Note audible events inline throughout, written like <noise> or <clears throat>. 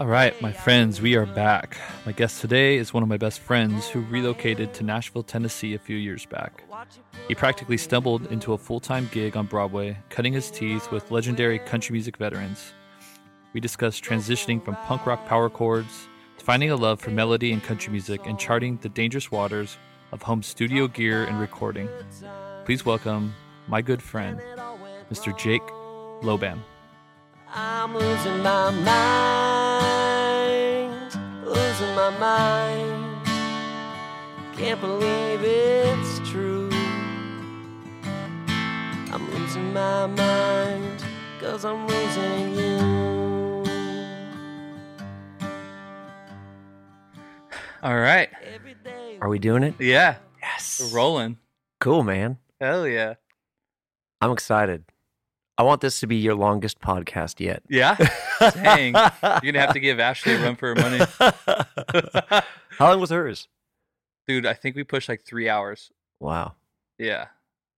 All right, my friends, we are back. My guest today is one of my best friends who relocated to Nashville, Tennessee a few years back. He practically stumbled into a full time gig on Broadway, cutting his teeth with legendary country music veterans. We discuss transitioning from punk rock power chords to finding a love for melody and country music and charting the dangerous waters of home studio gear and recording. Please welcome my good friend, Mr. Jake Lobam. I'm losing my mind, losing my mind. Can't believe it's true. I'm losing my mind, cause I'm losing you. All right. Every day. Are we doing it? Yeah. Yes. We're rolling. Cool, man. Hell yeah. I'm excited. I want this to be your longest podcast yet. Yeah. Dang. You're going to have to give Ashley a run for her money. <laughs> How long was hers? Dude, I think we pushed like three hours. Wow. Yeah.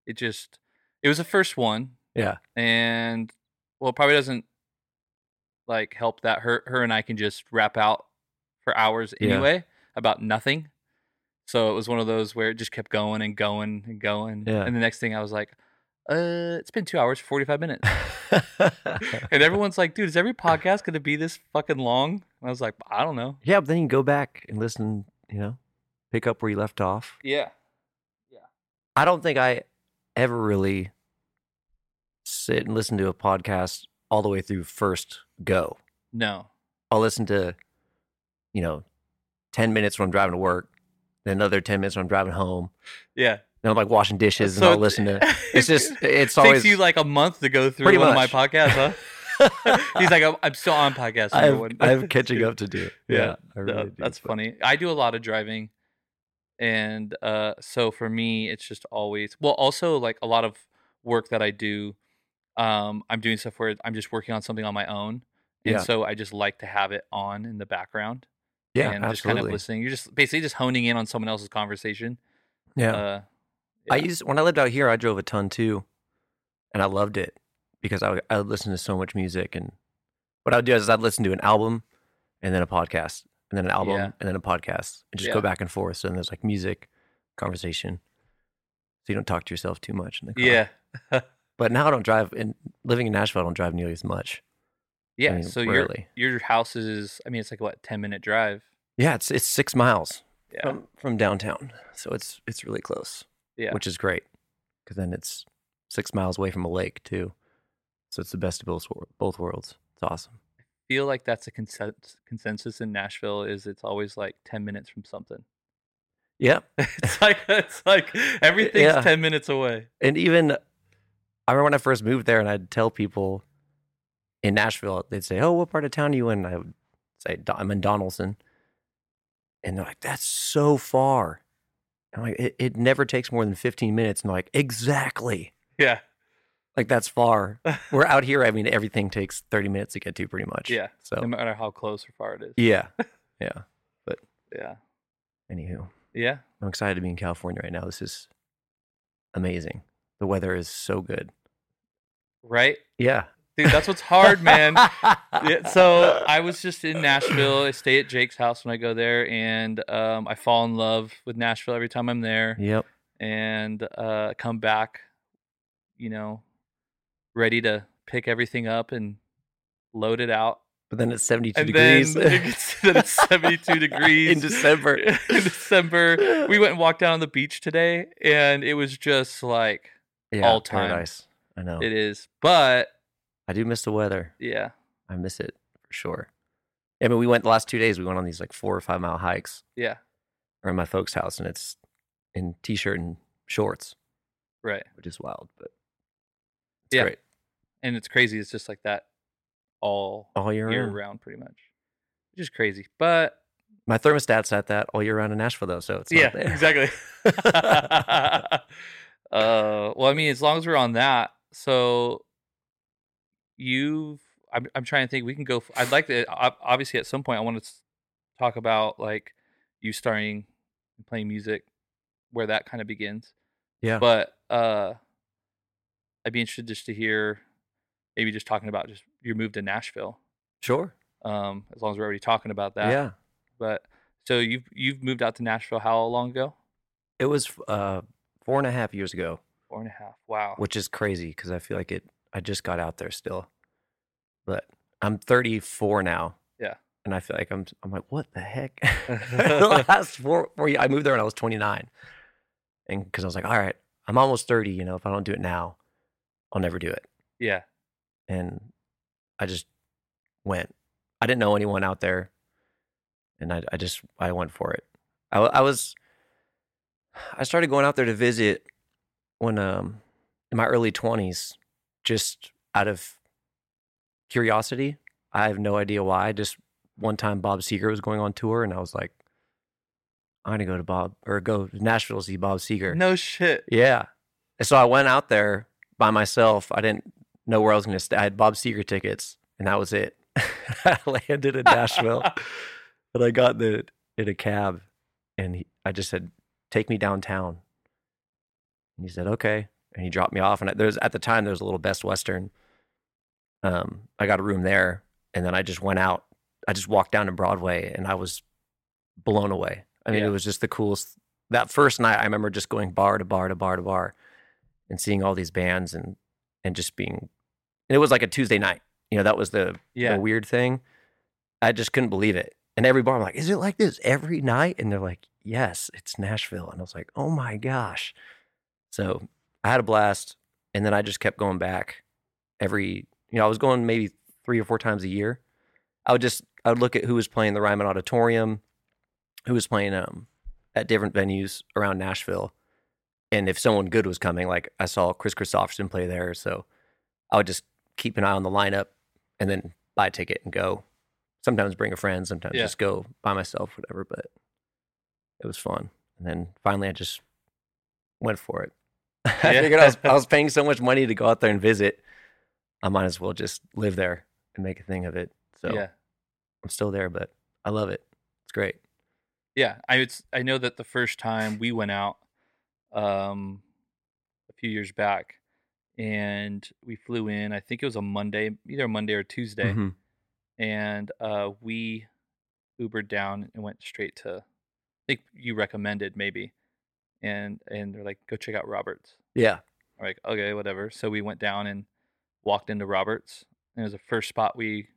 It just, it was the first one. Yeah. And, well, it probably doesn't like help that her, her and I can just rap out for hours Yeah. anyway about nothing. So it was one of those where it just kept going and going and going. Yeah. And the next thing I was like, uh, it's been two hours, 45 minutes. <laughs> and everyone's like, dude, is every podcast going to be this fucking long? And I was like, I don't know. yeah, but then you can go back and listen, you know, pick up where you left off. Yeah. Yeah. I don't think I ever really sit and listen to a podcast all the way through first go. No. I'll listen to, you know, 10 minutes when I'm driving to work, then another 10 minutes when I'm driving home. Yeah. Then I'm like washing dishes and So I'll listen to <laughs> it's just it's always takes you like a month to go through one much. of my podcasts, huh? <laughs> He's like, I'm, I'm still on podcast. I have, one." I have <laughs> catching up to do. Yeah, Yeah, No, really do, that's but- funny. I do a lot of driving, and uh, so for me, it's just always well. Also, like a lot of work that I do, um, I'm doing stuff where I'm just working on something on my own, and Yeah. so I just like to have it on in the background. Yeah, and just kind of absolutely. listening. You're just basically just honing in on someone else's conversation. Yeah. Uh, I used when I lived out here, I drove a ton too, and I loved it because I would, I would listen to so much music. And what I would do is I'd listen to an album, and then a podcast, and then an album, Yeah. and then a podcast, and just Yeah. go back and forth. So then there's like music, conversation, so you don't talk to yourself too much in the car. yeah, <laughs> But now I don't drive. In living in Nashville, I don't drive nearly as much. yeah. mean, so your your house is, I mean, it's like what ten minute drive. Yeah, it's it's six miles Yeah, from from downtown, so it's it's really close. Yeah. which is great because then it's six miles away from a lake too. So it's the best of both both worlds. It's awesome. I feel like that's a consen- consensus in Nashville is it's always like 10 minutes from something. Yep. <laughs> It's like it's like everything's Yeah. 10 minutes away. And even I remember when I first moved there, and I'd tell people in Nashville, they'd say, "Oh, what part of town are you in?" And I would say, "Do- "I'm in Donelson," and they're like, "That's so far." I'm like, it, "It never takes more than 15 minutes." And like, "Exactly." Yeah. Like that's far. <laughs> We're out here. I mean, everything takes 30 minutes to get to, pretty much. Yeah. So No matter how close or far it is. yeah, <laughs> yeah. But yeah. Anywho, Yeah. I'm excited to be in California right now. This is amazing. The weather is so good. Right? Yeah. Dude, that's what's hard, man. <laughs> yeah, so I was just in Nashville. I stay at Jake's house when I go there, and um, I fall in love with Nashville every time I'm there. Yep. and uh, come back, you know, ready to pick everything up and load it out. But then it's 72 And degrees then it gets <laughs> then it's 72 <laughs> degrees in December. in December. We went and walked down on the beach today, and it was just like yeah, all time. paradise. I know. it is. But I do miss the weather. yeah, I miss it for sure. I mean, we went the last two days. We went on these like four or five mile hikes yeah, around my folks' house, and it's in t-shirt and shorts, right. which is wild, but it's Yeah. great And it's crazy. It's just like that all all year, year round. round, pretty much, which is crazy. But My thermostat's at that all year round in Nashville, though, so it's not yeah, exactly. <laughs> <laughs> uh, well, I mean, as long as we're on that, so you've. I'm, I'm trying to think. We can go. i'd like to. Obviously, at some point, I want to talk about like you starting and playing music, where that kind of begins. Yeah. But uh, I'd be interested just to hear, maybe just talking about just your move to Nashville. Sure. Um, as long as we're already talking about that. yeah. But so you've you've moved out to Nashville how long ago? It was uh, four and a half years ago, Four and a half. Wow. which is crazy because I feel like it. I just got out there still, but I'm 34 now. Yeah. and I feel like I'm. I'm like, what the heck? <laughs> the <laughs> last four, four years, I moved there when I was 29, and because I was like, all right, I'm almost 30. You know, if I don't do it now, I'll never do it. Yeah. and I just went. I didn't know anyone out there, and I, I just I went for it. I, I was I started going out there to visit when um in my early twenties, just out of curiosity. I have no idea why. Just one time Bob Seger was going on tour, and I was like, I'm gonna go to Bob or go to Nashville to see Bob Seger. No shit. Yeah. And so I went out there by myself. I didn't know where I was to stay. I had Bob Seger tickets, and that was it. <laughs> I landed in Nashville, <laughs> and I got in, the, in a cab, and he, I just said, "Take me downtown." And he said, "Okay," and he dropped me off. And there's at the time there was a little Best Western. Um, I got a room there, and then I just went out. I just walked down to Broadway, and I was blown away. I mean, Yeah. it was just the coolest. That first night, I remember just going bar to bar to bar to bar, and seeing all these bands and and just being. And it was like a Tuesday night. You know, that was the Yeah. the weird thing. I just couldn't believe it. And every bar, I'm like, is it like this every night? And they're like, yes, it's Nashville. And I was like, oh my gosh. So I had a blast. And then I just kept going back every, you know, I was going maybe three or four times a year. I would just, I would look at who was playing the Ryman Auditorium, who was playing um, at different venues around Nashville. And if someone good was coming, like I saw Kris Kristofferson play there. So I would just keep an eye on the lineup and then buy a ticket and go. Sometimes bring a friend, sometimes Yeah. just go by myself, whatever. But it was fun. And then finally, I just went for it. I figured I was, I <laughs> was paying so much money to go out there and visit. I might as well just live there and make a thing of it. So Yeah. I'm still there, but I love it. It's great. Yeah. I would, s- I know that the first time we went out, um, a few years back, and we flew in. I think it was a Monday, either a Monday or Tuesday, Mhm. and uh, we Ubered down and went straight to. I think you recommended maybe, and and they're like, go check out Roberts. Yeah. We're like, okay, whatever. So we went down and walked into Roberts. And it was the first spot we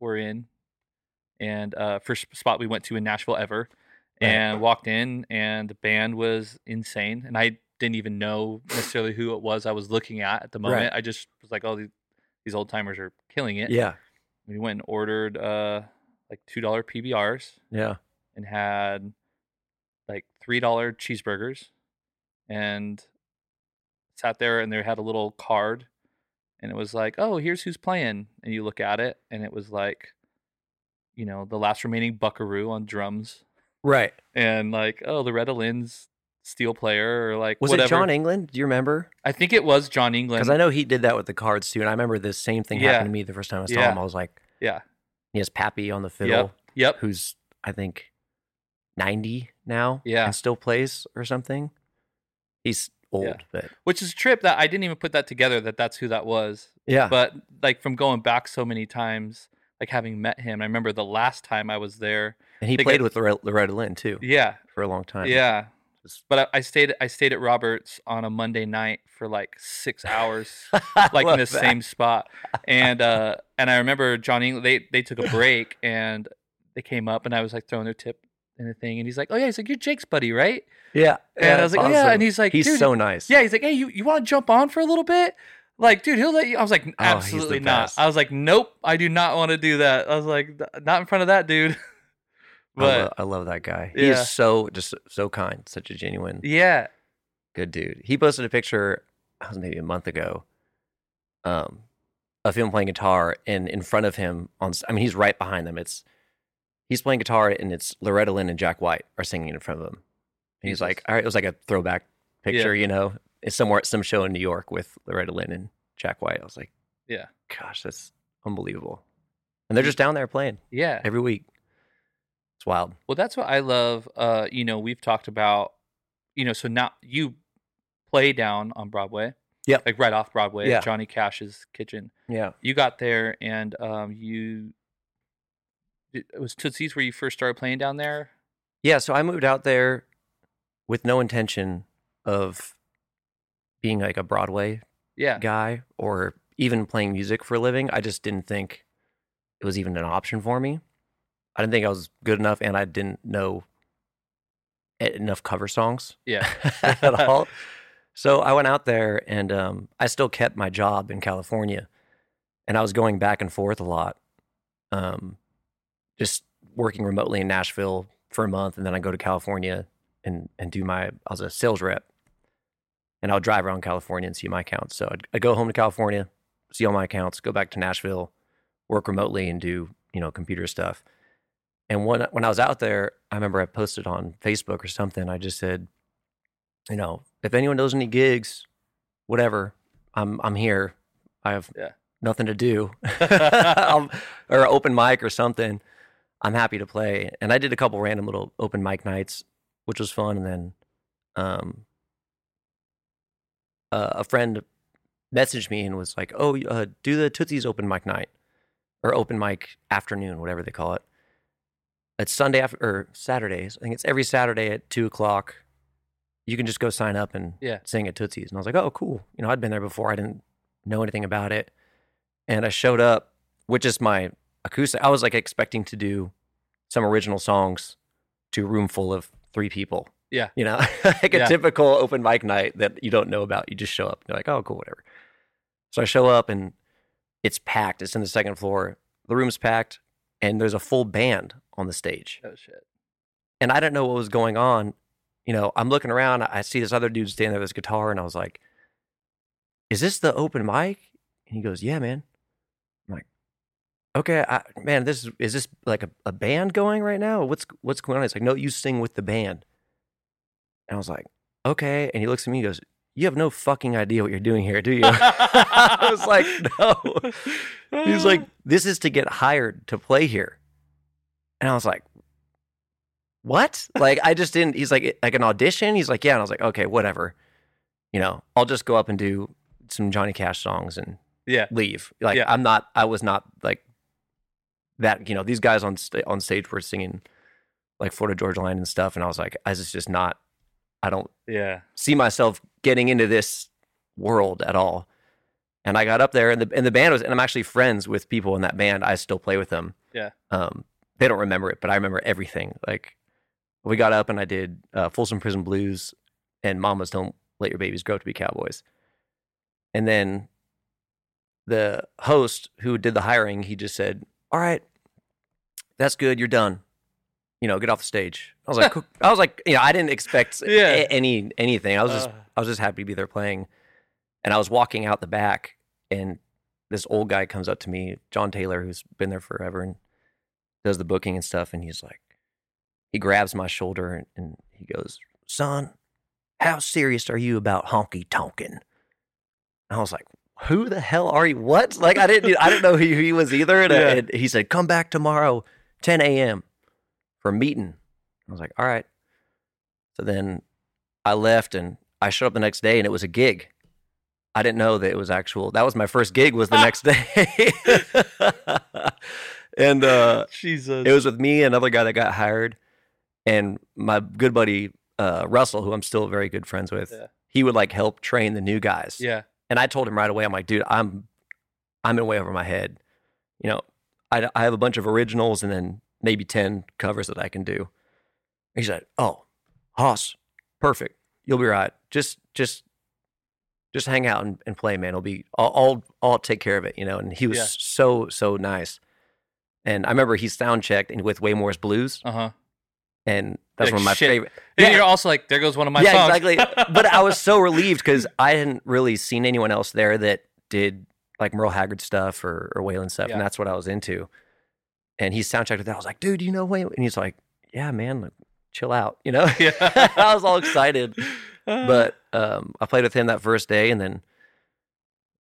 were in, and uh, first spot we went to in Nashville ever. Right. And walked in, and the band was insane. And I didn't even know necessarily who it was I was looking at at the Right. moment. I just was like, oh, these, these old timers are killing it. Yeah. We went and ordered uh, like two dollar PBRs Yeah. and had like three dollar cheeseburgers and sat there and they had a little card and it was like oh here's who's playing and you look at it and it was like you know the last remaining buckaroo on drums Right. and like oh Loretta Lynn's steel player or like Was whatever it John England? Do you remember? i think it was john england Because I know he did that with the cards too. And I remember the same thing Yeah. happened to me the first time I saw Yeah. him. I was like, yeah he has Pappy on the fiddle, yep who's, I think, 90 now. Yeah. And still plays or something. He's old, Yeah. but which is a trip that i didn't even put that together that that's who that was yeah. but like from going back so many times like having met him i remember the last time i was there and he played I- with Lore- Loretta Lynn too yeah for a long time. yeah but I, I stayed i stayed at roberts on a monday night for like six hours <laughs> like in the same spot and uh and i remember john england they they took a <laughs> break and they came up and i was like throwing their tip in the thing and he's like oh yeah he's like you're jake's buddy right Yeah. and i was like oh, yeah and he's like he's "Dude, so nice. yeah he's like hey you, you want to jump on for a little bit like dude he'll let you i was like Oh, absolutely not best. i was like nope i do not want to do that i was like not in front of that dude <laughs> I, but I love that guy. He Yeah. is so just so kind, such a genuine yeah good dude. He posted a picture, I was maybe a month ago, um, of him playing guitar, and in front of him on, I mean, he's right behind them. It's he's playing guitar, and it's Loretta Lynn and Jack White are singing in front of him. And he's like, all right, it was like a throwback picture, you know, it's somewhere at some show in New York with Loretta Lynn and Jack White. I was like, yeah gosh, that's unbelievable. And they're just down there playing yeah every week. It's wild. Well, that's what I love. Uh, you know, we've talked about, you know, so now you play down on Broadway. Yep. Like right off Broadway Yeah. Johnny Cash's kitchen. Yeah. You got there and um, you It it was Tootsie's where you first started playing down there. Yeah, so I moved out there with no intention of being like a Broadway Yeah. guy or even playing music for a living. I just didn't think it was even an option for me. I didn't think I was good enough, and I didn't know enough cover songs Yeah. <laughs> at all. So I went out there, and um, I still kept my job in California, and I was going back and forth a lot, um, just working remotely in Nashville for a month, and then I go to California and and do my. I was a sales rep, and I'll drive around California and see my accounts. So I'd, I'd go home to California, see all my accounts, go back to Nashville, work remotely, and do you know computer stuff. And when when I was out there, I remember I posted on Facebook or something. I just said, you know, if anyone knows any gigs, whatever, I'm I'm here. I have Yeah. nothing to do, <laughs> <laughs> or open mic or something. I'm happy to play. And I did a couple random little open mic nights, which was fun. And then, um, uh, a friend messaged me and was like, "Oh, uh, do the Tootsie's open mic night or open mic afternoon, whatever they call it." It's Sunday after or Saturdays. I think it's every Saturday at two o'clock. You can just go sign up and Yeah. sing at Tootsie's. And I was like, "Oh, cool." You know, I'd been there before. I didn't know anything about it, and I showed up with just my acoustic. I was like expecting to do some original songs to a room full of three people. Yeah. You know, <laughs> like a Yeah. typical open mic night that you don't know about. You just show up. You're like, oh, cool, whatever. So I show up and it's packed. It's in the second floor. The room's packed and there's a full band on the stage. Oh shit. And I didn't know what was going on. You know, I'm looking around. I see this other dude standing there with his guitar and I was like, is this the open mic? And he goes, yeah, man. I'm like, okay, I, man, this is, is this like a, a band going right now? What's, what's going on? He's like, no, you sing with the band. And I was like, okay. And he looks at me and goes, you have no fucking idea what you're doing here, do you? <laughs> I was like, no. He's like, this is to get hired to play here. And I was like, what? Like, I just didn't. He's like, like an audition? He's like, yeah. And I was like, okay, whatever. You know, I'll just go up and do some Johnny Cash songs and yeah. leave. Like, Yeah. I'm not, I was not like that. You know, these guys on, sta- on stage were singing like Florida Georgia Line and stuff. And I was like, I just, just not, I don't Yeah. see myself getting into this world at all. And I got up there, and the and the band was, and I'm actually friends with people in that band. I still play with them. Yeah. Um, they don't remember it, but I remember everything. Like, we got up and I did uh, Folsom Prison Blues and Mamas Don't Let Your Babies Grow Up to Be Cowboys. And then the host who did the hiring, he just said, "All right, that's good. You're done. You know, get off the stage." I was like, <laughs> I was like, you know, I didn't expect <laughs> Yeah. a- any anything. I was just Uh. I was just happy to be there playing. And I was walking out the back, and this old guy comes up to me, John Taylor, who's been there forever and does the booking and stuff. And he's like, he grabs my shoulder and, and he goes, Son, how serious are you about honky tonkin'? I was like, Who the hell are you? What? Like, I didn't, I didn't know who he was either. And, Yeah. and he said, Come back tomorrow, 10 a.m. for a meeting. I was like, All right. So then I left and I showed up the next day and it was a gig. I didn't know that it was actual. That was my first gig was the next day. <laughs> and uh Jesus. it was with me another guy that got hired and my good buddy uh Russell who I'm still very good friends with. Yeah. He would like help train the new guys. yeah. And I told him right away I'm like, "Dude, I'm I'm in way over my head. You know, I I have a bunch of originals and then maybe 10 covers that I can do." He said, "Oh, Hoss, perfect. You'll be right. Just just just hang out and, and play, man. It'll be I'll, I'll I'll take care of it, you know." And he was Yeah. so so nice. And I remember he sound checked and with Waymore's Blues, Uh huh. And that's Like, one of my shit. favorite. And Yeah. you're also like, there goes one of my yeah, songs. exactly. but I was so relieved because I hadn't really seen anyone else there that did like Merle Haggard stuff or, or Waylon stuff, Yeah. and that's what I was into. And he sound checked with that. I was like, dude, you know Waylon? And he's like, yeah, man, like, chill out, you know? Yeah. <laughs> I was all excited. <laughs> But um, I played with him that first day and then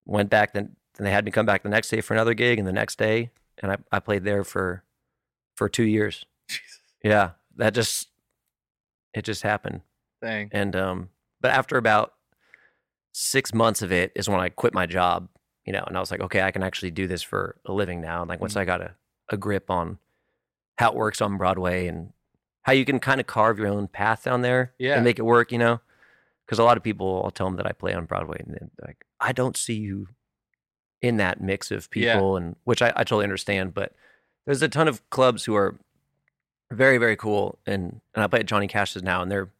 went back. Then, then they had me come back the next day for another gig and the next day. And I, I played there for for two years. Jesus. Yeah. That just, it just happened. Dang. And um, but after about six months of it is when I quit my job, you know, and I was like, okay, I can actually do this for a living now. And like once Mhm. I got a, a grip on how it works on Broadway and how you can kind of carve your own path down there Yeah. and make it work, you know? Because a lot of people, I'll tell them that I play on Broadway and they're like, I don't see you in that mix of Yeah. people, and which I, I totally understand. But there's a ton of clubs who are very, very cool. And, and I play at Johnny Cash's now, and they're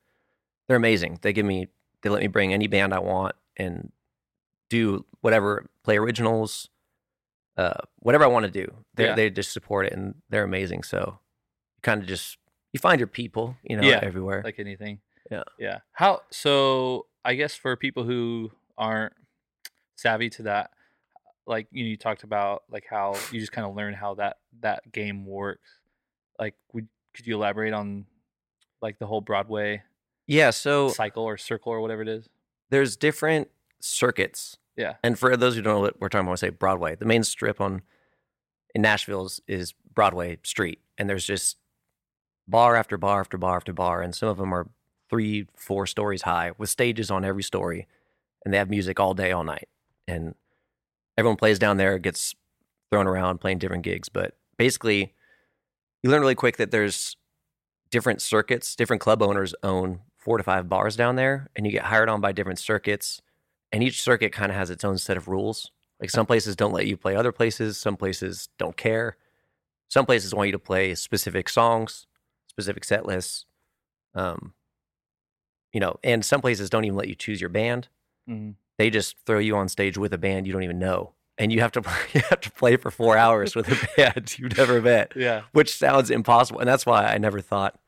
they're amazing. They give me they let me bring any band I want and do whatever, play originals, uh, whatever I want to do. They Yeah. they just support it, and they're amazing. So you kind of just you find your people, you know, Yeah, everywhere. like anything. Yeah. Yeah. How so I guess for people who aren't savvy to that, like you know, you talked about like how you just kind of learn how that that game works. Like would could you elaborate on like the whole Broadway yeah. So cycle or circle or whatever it is? there's different circuits. Yeah. And for those who don't know what we're talking about, I say Broadway, the main strip on in Nashville is, is Broadway Street, and there's just bar after bar after bar after bar, and some of them are three, four stories high with stages on every story, and they have music all day, all night, and everyone plays down there, gets thrown around playing different gigs, but basically, you learn really quick that there's different circuits, different club owners own four to five bars down there, and you get hired on by different circuits. And each circuit kind of has its own set of rules. Like some places don't let you play other places, some places don't care. Some places want you to play specific songs, specific set lists. Um, you know, and some places don't even let you choose your band. Mm-hmm. They just throw you on stage with a band you don't even know. And you have to <laughs> you have to play for four hours with a <laughs> band you've never met Yeah. which sounds impossible. And that's why I never thought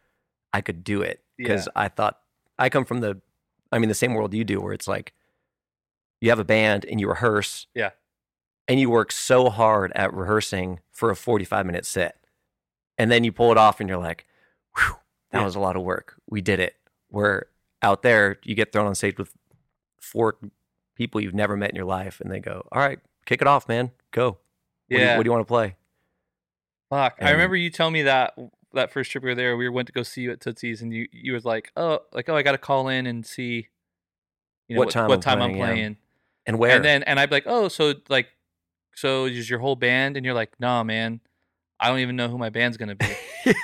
I could do it because I thought I come from the, I mean, the same world you do, where it's like you have a band and you rehearse. Yeah. And you work so hard at rehearsing for a 45 minute set. And then you pull it off and you're like, whew, that Yeah. was a lot of work. We did it. Where out there, you get thrown on stage with four people you've never met in your life and they go, all right, kick it off, man. Go. What do you- Yeah. what do you want to play? Fuck. I remember you telling me that that first trip we were there, we went to go see you at Tootsie's, and you you was like, oh, like oh, I got to call in and see, you know, What what, time what I'm time I'm playing, yeah. And where? And then and I'd be like, oh, so like, so is your whole band? And you're like, nah, man, I don't even know who my band's gonna be. <laughs>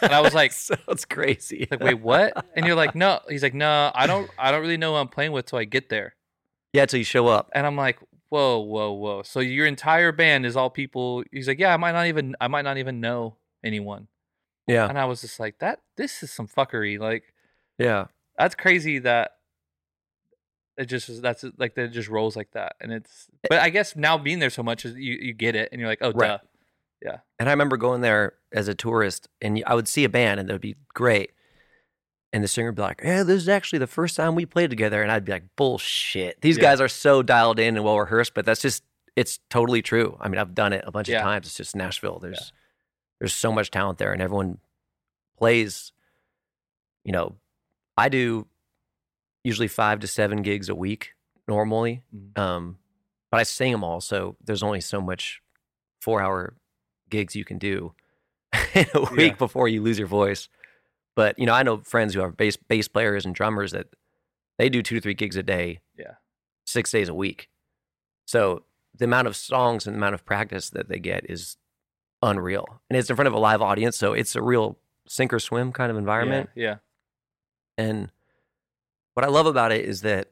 And I was like- <laughs> sounds crazy. like, wait, what? And you're like, no. He's like, no, I don't, I don't really know who I'm playing with till I get there. yeah, till you show up. And I'm like, whoa, whoa, whoa. So your entire band is all people. He's like, yeah, I might not even, I might not even know anyone. Yeah, And I was just like, that, this is some fuckery. Like, yeah, that's crazy that it just is that's like that it just rolls like that and it's eh but i guess now being there so much is you, you get it and you're like oh Right. duh Yeah. and I remember going there as a tourist, and I would see a band, and they'd be great, and the singer would be like, "Yeah, this is actually the first time we played together," and I'd be like, "Bullshit! These Yeah. guys are so dialed in and well rehearsed." But that's just it's totally true. I mean, I've done it a bunch Yeah. of times. It's just Nashville. There's there's so much talent there, and everyone plays. You know, I do usually five to seven gigs a week normally, Mhm. um, but I sing them all, so there's only so much four hour gigs you can do <laughs> in a week Yeah. before you lose your voice. But you know, I know friends who are bass bass players and drummers that they do two to three gigs a day, Yeah. six days a week. So the amount of songs and the amount of practice that they get is unreal, and it's in front of a live audience, so it's a real sink or swim kind of environment. yeah And what I love about it is that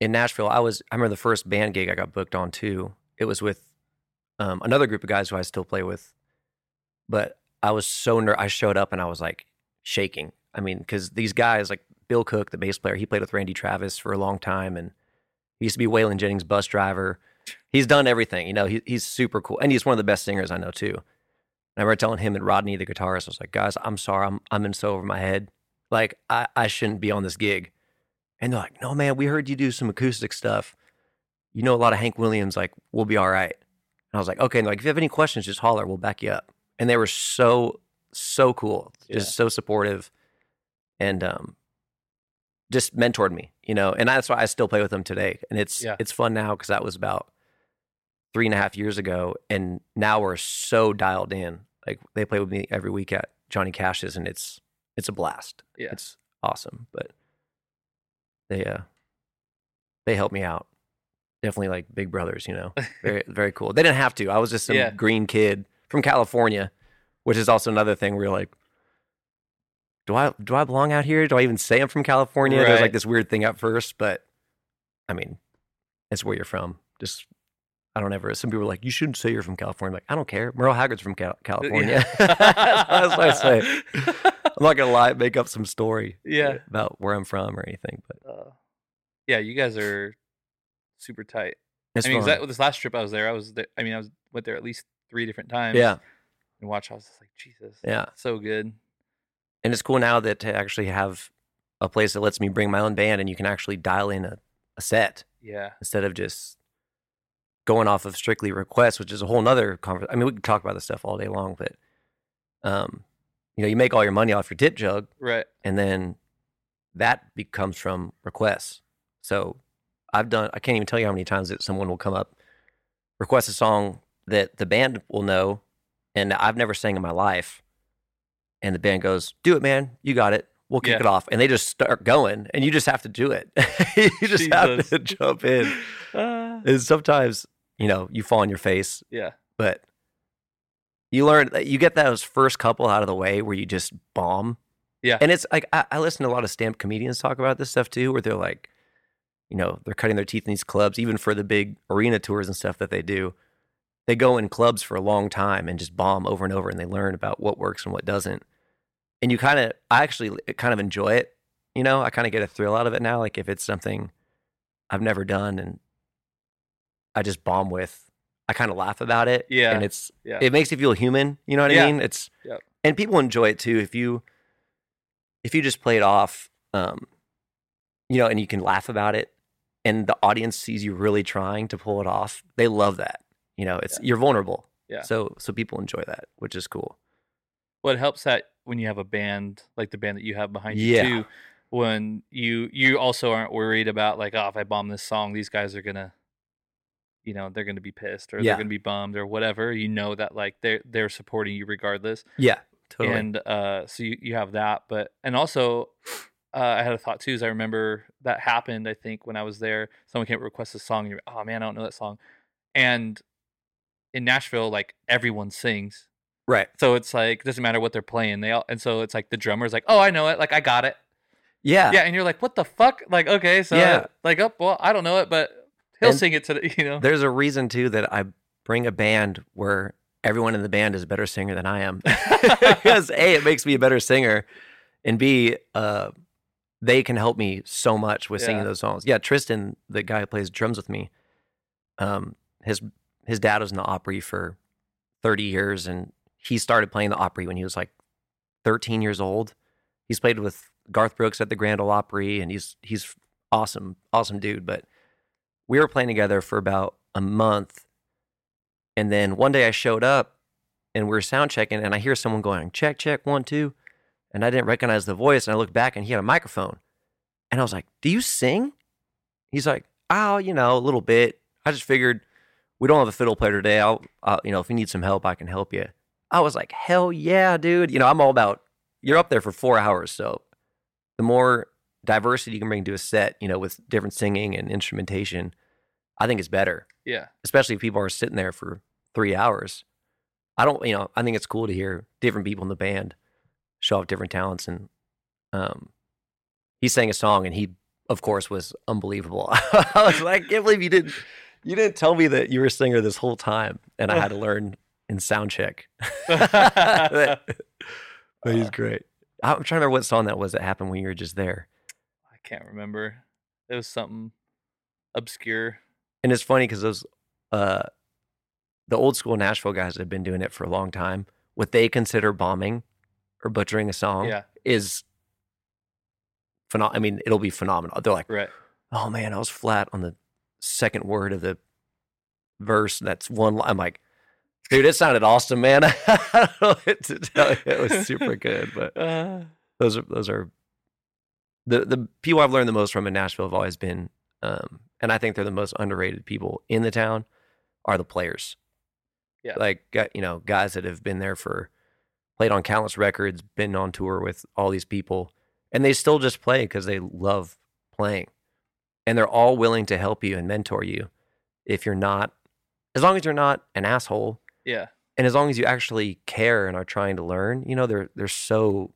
in Nashville, I was I remember the first band gig I got booked on too. It was with um, another group of guys who I still play with, but I was so ner- I showed up and I was like shaking. I mean, because these guys like Bill Cook, the bass player, he played with Randy Travis for a long time, and he used to be Waylon Jennings' bus driver. He's done everything, you know. He, he's super cool, and he's one of the best singers I know too. And I remember telling him and Rodney, the guitarist, I was like, guys, I'm sorry, I'm I'm in so over my head. Like I, I shouldn't be on this gig. And they're like, no, man, we heard you do some acoustic stuff. You know a lot of Hank Williams, like, we'll be all right. And I was like, okay. And like, if you have any questions, just holler, we'll back you up. And they were so, so cool, just Yeah. so supportive and um just mentored me, you know, and that's why I still play with them today. And it's Yeah. it's fun now because that was about three and a half years ago. And now we're so dialed in. Like they play with me every week at Johnny Cash's and it's it's a blast. Yeah. It's awesome. But they uh they helped me out. Definitely like big brothers, you know. <laughs> Very very cool. They didn't have to. I was just some Yeah. green kid from California which is also another thing where you're like, do I do I belong out here? Do I even say I'm from California? There's like this weird thing at first, but I mean, it's where you're from. Just I don't ever. Some people are like, you shouldn't say you're from California. I'm like, I don't care. Merle Haggard's from Cal- California. <laughs> That's what I say. I'm not gonna lie, make up some story yeah. about where I'm from or anything, but Uh, yeah, you guys are super tight. it's I mean, that, this last trip I was there, I was there. I mean, I was went there at least three different times. yeah, and watch. I was just like, Jesus, yeah. so good. And it's cool now that to actually have a place that lets me bring my own band and you can actually dial in a, a set Yeah, instead of just going off of strictly requests, which is a whole nother conversation. I mean, we could talk about this stuff all day long, but um, you know, you make all your money off your tip jug, right. and then that becomes from requests. So I've done. I can't even tell you how many times that someone will come up, request a song that the band will know, and I've never sang in my life, and the band goes, "Do it, man. You got it. We'll kick Yeah. it off," and they just start going, and you just have to do it. <laughs> you just have to jump in. <laughs> Ah. And sometimes, you know, you fall on your face, yeah, but you learn that you get those first couple out of the way where you just bomb. Yeah. And it's like, I, I listen to a lot of stand comedians talk about this stuff too, where they're like, you know, they're cutting their teeth in these clubs, even for the big arena tours and stuff that they do. They go in clubs for a long time and just bomb over and over and they learn about what works and what doesn't. And you kind of, I actually kind of enjoy it. You know, I kind of get a thrill out of it now. Like if it's something I've never done and I just bomb with, I kind of laugh about it. Yeah. And it's, yeah, it makes you feel human. You know what Yeah. I mean? It's Yep. and people enjoy it too. If you if you just play it off, um, you know, and you can laugh about it, and the audience sees you really trying to pull it off, they love that. You know, it's you're vulnerable. Yeah. So so people enjoy that, which is cool. Well, it helps that when you have a band like the band that you have behind you Yeah. too, when you you also aren't worried about like, oh, if I bomb this song, these guys are gonna, you know, they're gonna be pissed or Yeah. they're gonna be bummed or whatever. You know that like they're they're supporting you regardless. Yeah. Totally. And uh, so you, you have that, but and also uh, I had a thought too. Is I remember that happened. I think when I was there, someone came request a song. And you're, oh man, I don't know that song. And in Nashville, like everyone sings, right. so it's like doesn't matter what they're playing. They all and so it's like the drummer's like, oh, I know it, like I got it. Yeah. Yeah, and you're like, what the fuck? Like okay, so Yeah. like oh well, I don't know it, but he'll And sing it to the <laughs> you know. There's a reason too that I bring a band where everyone in the band is a better singer than I am. <laughs> because A, it makes me a better singer. And B, uh, they can help me so much with singing Yeah. those songs. Yeah, Tristan, the guy who plays drums with me, um, his his dad was in the Opry for 30 years and he started playing the Opry when he was like 13 years old. He's played with Garth Brooks at the Grand Ole Opry and he's he's awesome, awesome dude. But we were playing together for about a month. And then one day I showed up and we were sound checking and I hear someone going, check, check, one, two. And I didn't recognize the voice. And I looked back and he had a microphone. And I was like, Do you sing? He's like, Oh, you know, a little bit. I just figured we don't have a fiddle player today. I'll, I'll, you know, if you need some help, I can help you. I was like, Hell yeah, dude. You know, I'm all about, you're up there for four hours. So the more diversity you can bring to a set, you know, with different singing and instrumentation, I think it's better yeah, especially if people are sitting there for three hours. I don't, you know, I think it's cool to hear different people in the band show off different talents. And um, he sang a song, and he, of course, was unbelievable. <laughs> I was like, I can't believe you didn't, you didn't tell me that you were a singer this whole time, and I had to <laughs> learn in sound check. <laughs> <laughs> but he's great. I'm trying to remember what song that was that happened when you were just there. I can't remember. It was something obscure. And it's funny because those, uh, the old school Nashville guys have been doing it for a long time, what they consider bombing or butchering a song Yeah, is phenomenal. I mean, it'll be phenomenal. They're like, right. oh man, I was flat on the second word of the verse. That's one. li-" I'm like, dude, it sounded awesome, man. <laughs> I don't know what to tell you. It was super <laughs> good, but Uh, those are those are the the people I've learned the most from in Nashville have always been, um, and I think they're the most underrated people in the town are the players. Yeah. like got you know guys that have been there for played on countless records, been on tour with all these people, and they still just play because they love playing, and they're all willing to help you and mentor you if you're not, as long as you're not an asshole yeah, and as long as you actually care and are trying to learn, you know, they're they're so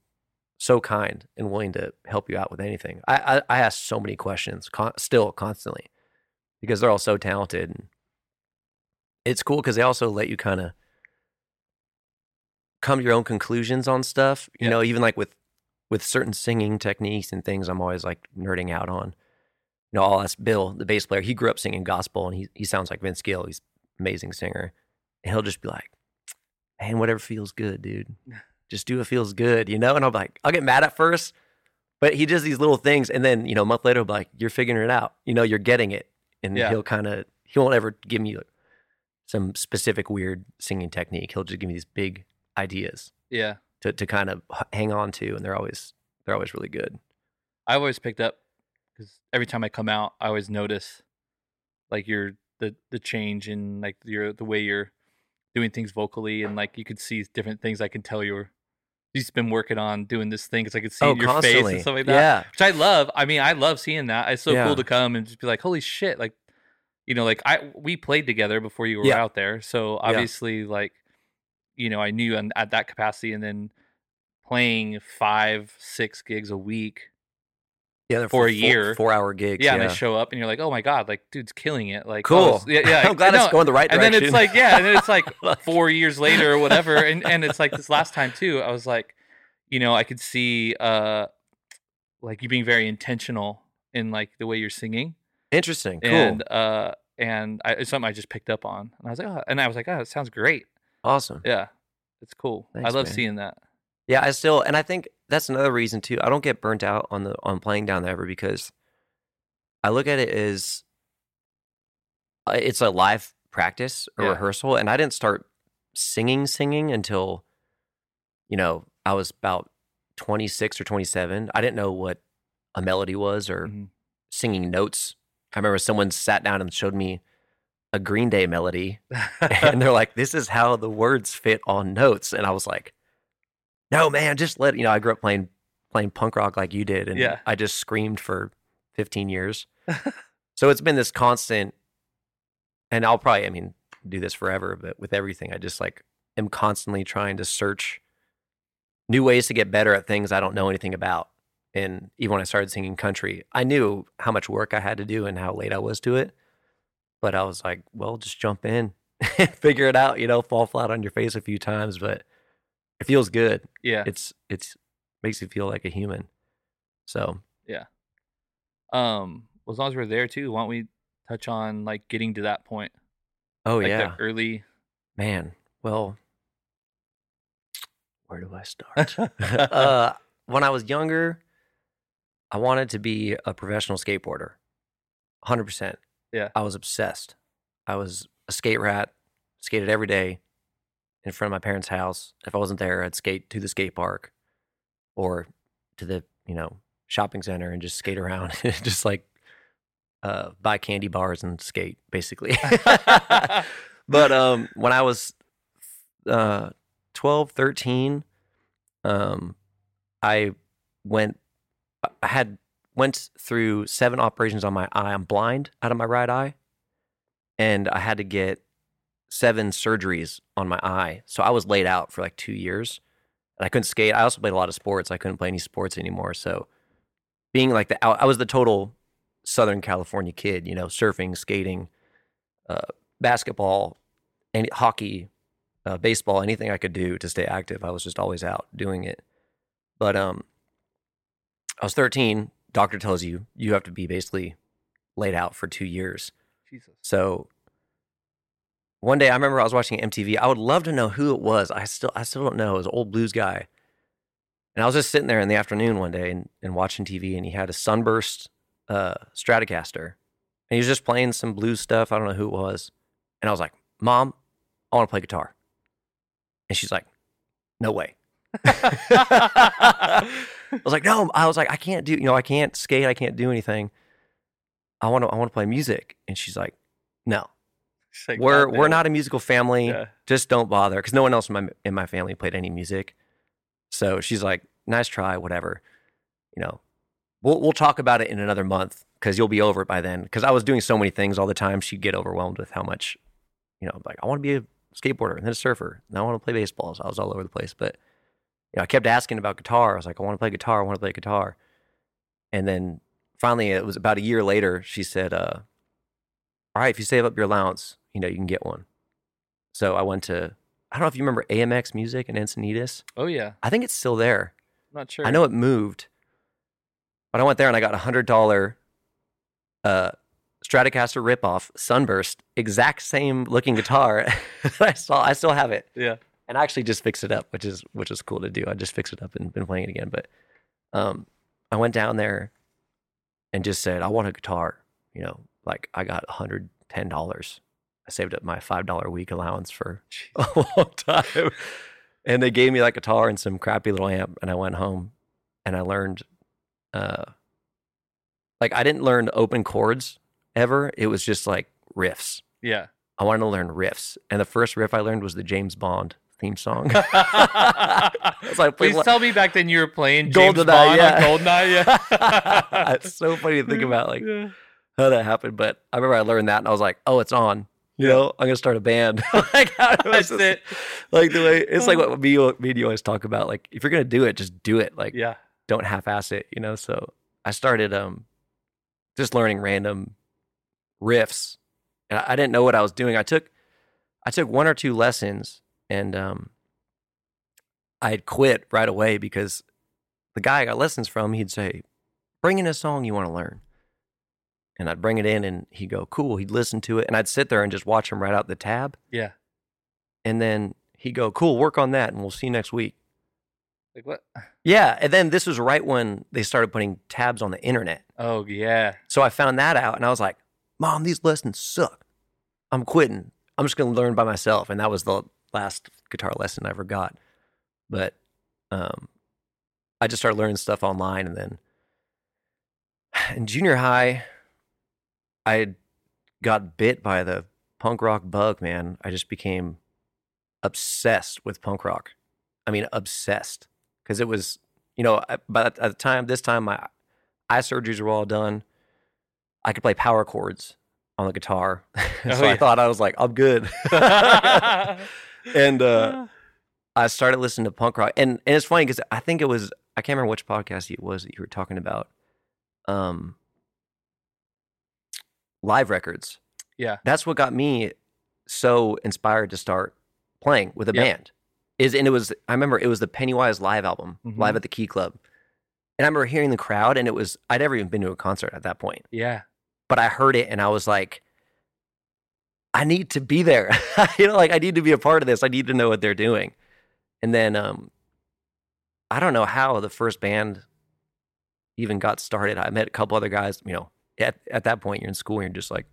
so kind and willing to help you out with anything. I I, I ask so many questions con- still constantly because they're all so talented. And it's cool because they also let you kind of come to your own conclusions on stuff. You Yeah. know, even like with with certain singing techniques and things, I'm always like nerding out on. You know, I'll ask Bill, the bass player. He grew up singing gospel, and he he sounds like Vince Gill. He's an amazing singer, and he'll just be like, "Man, whatever feels good, dude. <sighs> Just do what feels good," you know. And I'm like, I'll get mad at first, but he does these little things, and then you know, a month later, I'll be like, "You're figuring it out. You know, you're getting it," and Yeah. he'll kind of he won't ever give me some specific weird singing technique. He'll just give me these big ideas Yeah. to to kind of hang on to, and they're always they're always really good. I've always picked up because every time I come out, I always notice like your the the change in like your the way you're doing things vocally, and like you could see different things. I can tell you're you've been working on doing this thing because I could see oh, your face constantly, and stuff like that. yeah. Which I love. I mean, I love seeing that. It's so Yeah. cool to come and just be like, holy shit, like you know, like I we played together before you were Yeah. out there, so obviously like you know I knew and at that capacity, and then playing five six gigs a week Yeah, they're for a year. four hour gigs. yeah, Yeah, and I show up and you're like, oh my god, like dude's killing it. Like, cool. oh, yeah, yeah. <laughs> I'm glad I it's going the right And direction. And then it's like, yeah, and then it's <laughs> like four years later or whatever, and and it's like this last time too. I was like, you know, I could see uh, like you being very intentional in like the way you're singing, interesting. Cool. and uh, and I, it's something I just picked up on, and I was like, oh, and I was like, oh, it sounds great. awesome. Yeah, it's cool. I love man. seeing that. Yeah, I still, and I think that's another reason too. I don't get burnt out on the on playing down there ever because I look at it as it's a live practice or Yeah. rehearsal, and I didn't start singing singing until you know I was about twenty six or twenty seven. I didn't know what a melody was or Mhm. singing notes. I remember someone sat down and showed me a Green Day melody, <laughs> and they're like, "This is how the words fit on notes," and I was like, "No, man, just let you know." I grew up playing playing punk rock like you did, and Yeah. I just screamed for 15 years. <laughs> so it's been this constant, and I'll probably, I mean, do this forever, but with everything, I just like am constantly trying to search new ways to get better at things I don't know anything about. And even when I started singing country, I knew how much work I had to do and how late I was to it. But I was like, well, just jump in, <laughs> figure it out, you know, fall flat on your face a few times, but it feels good. yeah. It's it's makes you feel like a human. So yeah. Um, well, as long as we're there too, why don't we touch on like getting to that point? oh like yeah. the early. Man, well, where do I start? <laughs> <laughs> uh, when I was younger, I wanted to be a professional skateboarder. 100%. Yeah. I was obsessed. I was a skate rat, skated every day in front of my parents' house. If I wasn't there, I'd skate to the skate park or to the, you know, shopping center and just skate around, <laughs> just like uh, buy candy bars and skate, basically. <laughs> but um, when I was uh, 12, 13, um, I went, I had went through seven operations on my eye. I'm blind out of my right eye, and I had to get seven surgeries on my eye. So I was laid out for like two years, and I couldn't skate. I also played a lot of sports. I couldn't play any sports anymore. So being like the, I was the total Southern California kid. You know, surfing, skating, uh, basketball, any hockey, uh, baseball, anything I could do to stay active. I was just always out doing it. But um, I was 13. Doctor tells you you have to be basically laid out for two years. Jesus. So one day I remember I was watching MTV. I would love to know who it was. I still I still don't know. It was old blues guy. And I was just sitting there in the afternoon one day and, and watching TV and he had a sunburst uh, Stratocaster. And he was just playing some blues stuff. I don't know who it was. And I was like, Mom, I want to play guitar. And she's like, No way. I was like, no, I was like, I can't do, you know, I can't skate, I can't do anything. I want to, I want to play music. And she's like, no, like, we're "God we're not a musical family. Yeah. Just don't bother, because no one else in my in my family played any music. So she's like, nice try, whatever. You know, we'll we'll talk about it in another month because you'll be over it by then. Because I was doing so many things all the time, she'd get overwhelmed with how much, you know, like I want to be a skateboarder, and then a surfer. And I want to play baseball. So I was all over the place. But you know, I kept asking about guitar. I was like, I want to play guitar. I want to play guitar. And then finally, it was about a year later. She said, uh, "All right, if you save up your allowance, you know, you can get one." So I went to. I don't know if you remember AMX Music in Encinitas. Oh yeah. I think it's still there. I'm not sure. I know it moved, but I went there and I got a hundred dollar uh, Stratocaster ripoff Sunburst, exact same looking guitar. <laughs> that I saw. I still have it, Yeah. and I actually just fixed it up, which is which is cool to do. I just fixed it up and been playing it again. But um, I went down there and just said, I want a guitar. You know, like I got hundred ten dollars. I saved up my five dollar a week allowance for <laughs> a long time. And they gave me that guitar and some crappy little amp, and I went home and I learned uh like I didn't learn open chords ever. It was just like riffs. Yeah. I wanted to learn riffs. And the first riff I learned was the James Bond theme song. <laughs> <laughs> It's like Please tell me back then you were playing James Goldeneye, Bond yeah. on Goldeneye. Yeah. it's so funny to think about like Yeah. How that happened. But I remember I learned that and I was like, oh, it's on. You know, I'm gonna start a band. <laughs> like, how- do I <laughs> sit? like the way it's like what me, me and you always talk about. Like if you're gonna do it, just do it. Like Yeah. don't half-ass it, you know. So I started um just learning random riffs, and I, I didn't know what I was doing. I took I took one or two lessons, and um I had quit right away because the guy I got lessons from, he'd say, "Bring in a song you want to learn." And I'd bring it in, and he'd go, "Cool." He'd listen to it, and I'd sit there and just watch him write out the tab, Yeah. and then he'd go, "Cool, work on that, and we'll see you next week." Like what? Yeah, and then this was right when they started putting tabs on the internet. Oh yeah. So I found that out and I was like, Mom, these lessons suck. I'm quitting. I'm just going to learn by myself. And that was the last guitar lesson I ever got. But um, I just started learning stuff online. And then <sighs> in junior high, I got bit by the punk rock bug, man. I just became obsessed with punk rock. I mean, obsessed. Because it was, you know, by the- at the time, this time, my eye surgeries were all done. I could play power chords on the guitar. <laughs> so Oh, I thought I was like, I'm good. <laughs> and uh, I started listening to punk rock. And, and it's funny because I think it was, I can't remember which podcast it was that you were talking about. Um, live records. Yeah. That's what got me so inspired to start playing with a Yeah. band. Is and it was I remember it was the Pennywise live album, Mhm. live at the Key Club. And I remember hearing the crowd and it was I'd never even been to a concert at that point. yeah. But I heard it and I was like, I need to be there. <laughs> you know, like I need to be a part of this. I need to know what they're doing. And then um I don't know how the first band even got started. I met a couple other guys, you know, at, at that point you're in school and you're just like,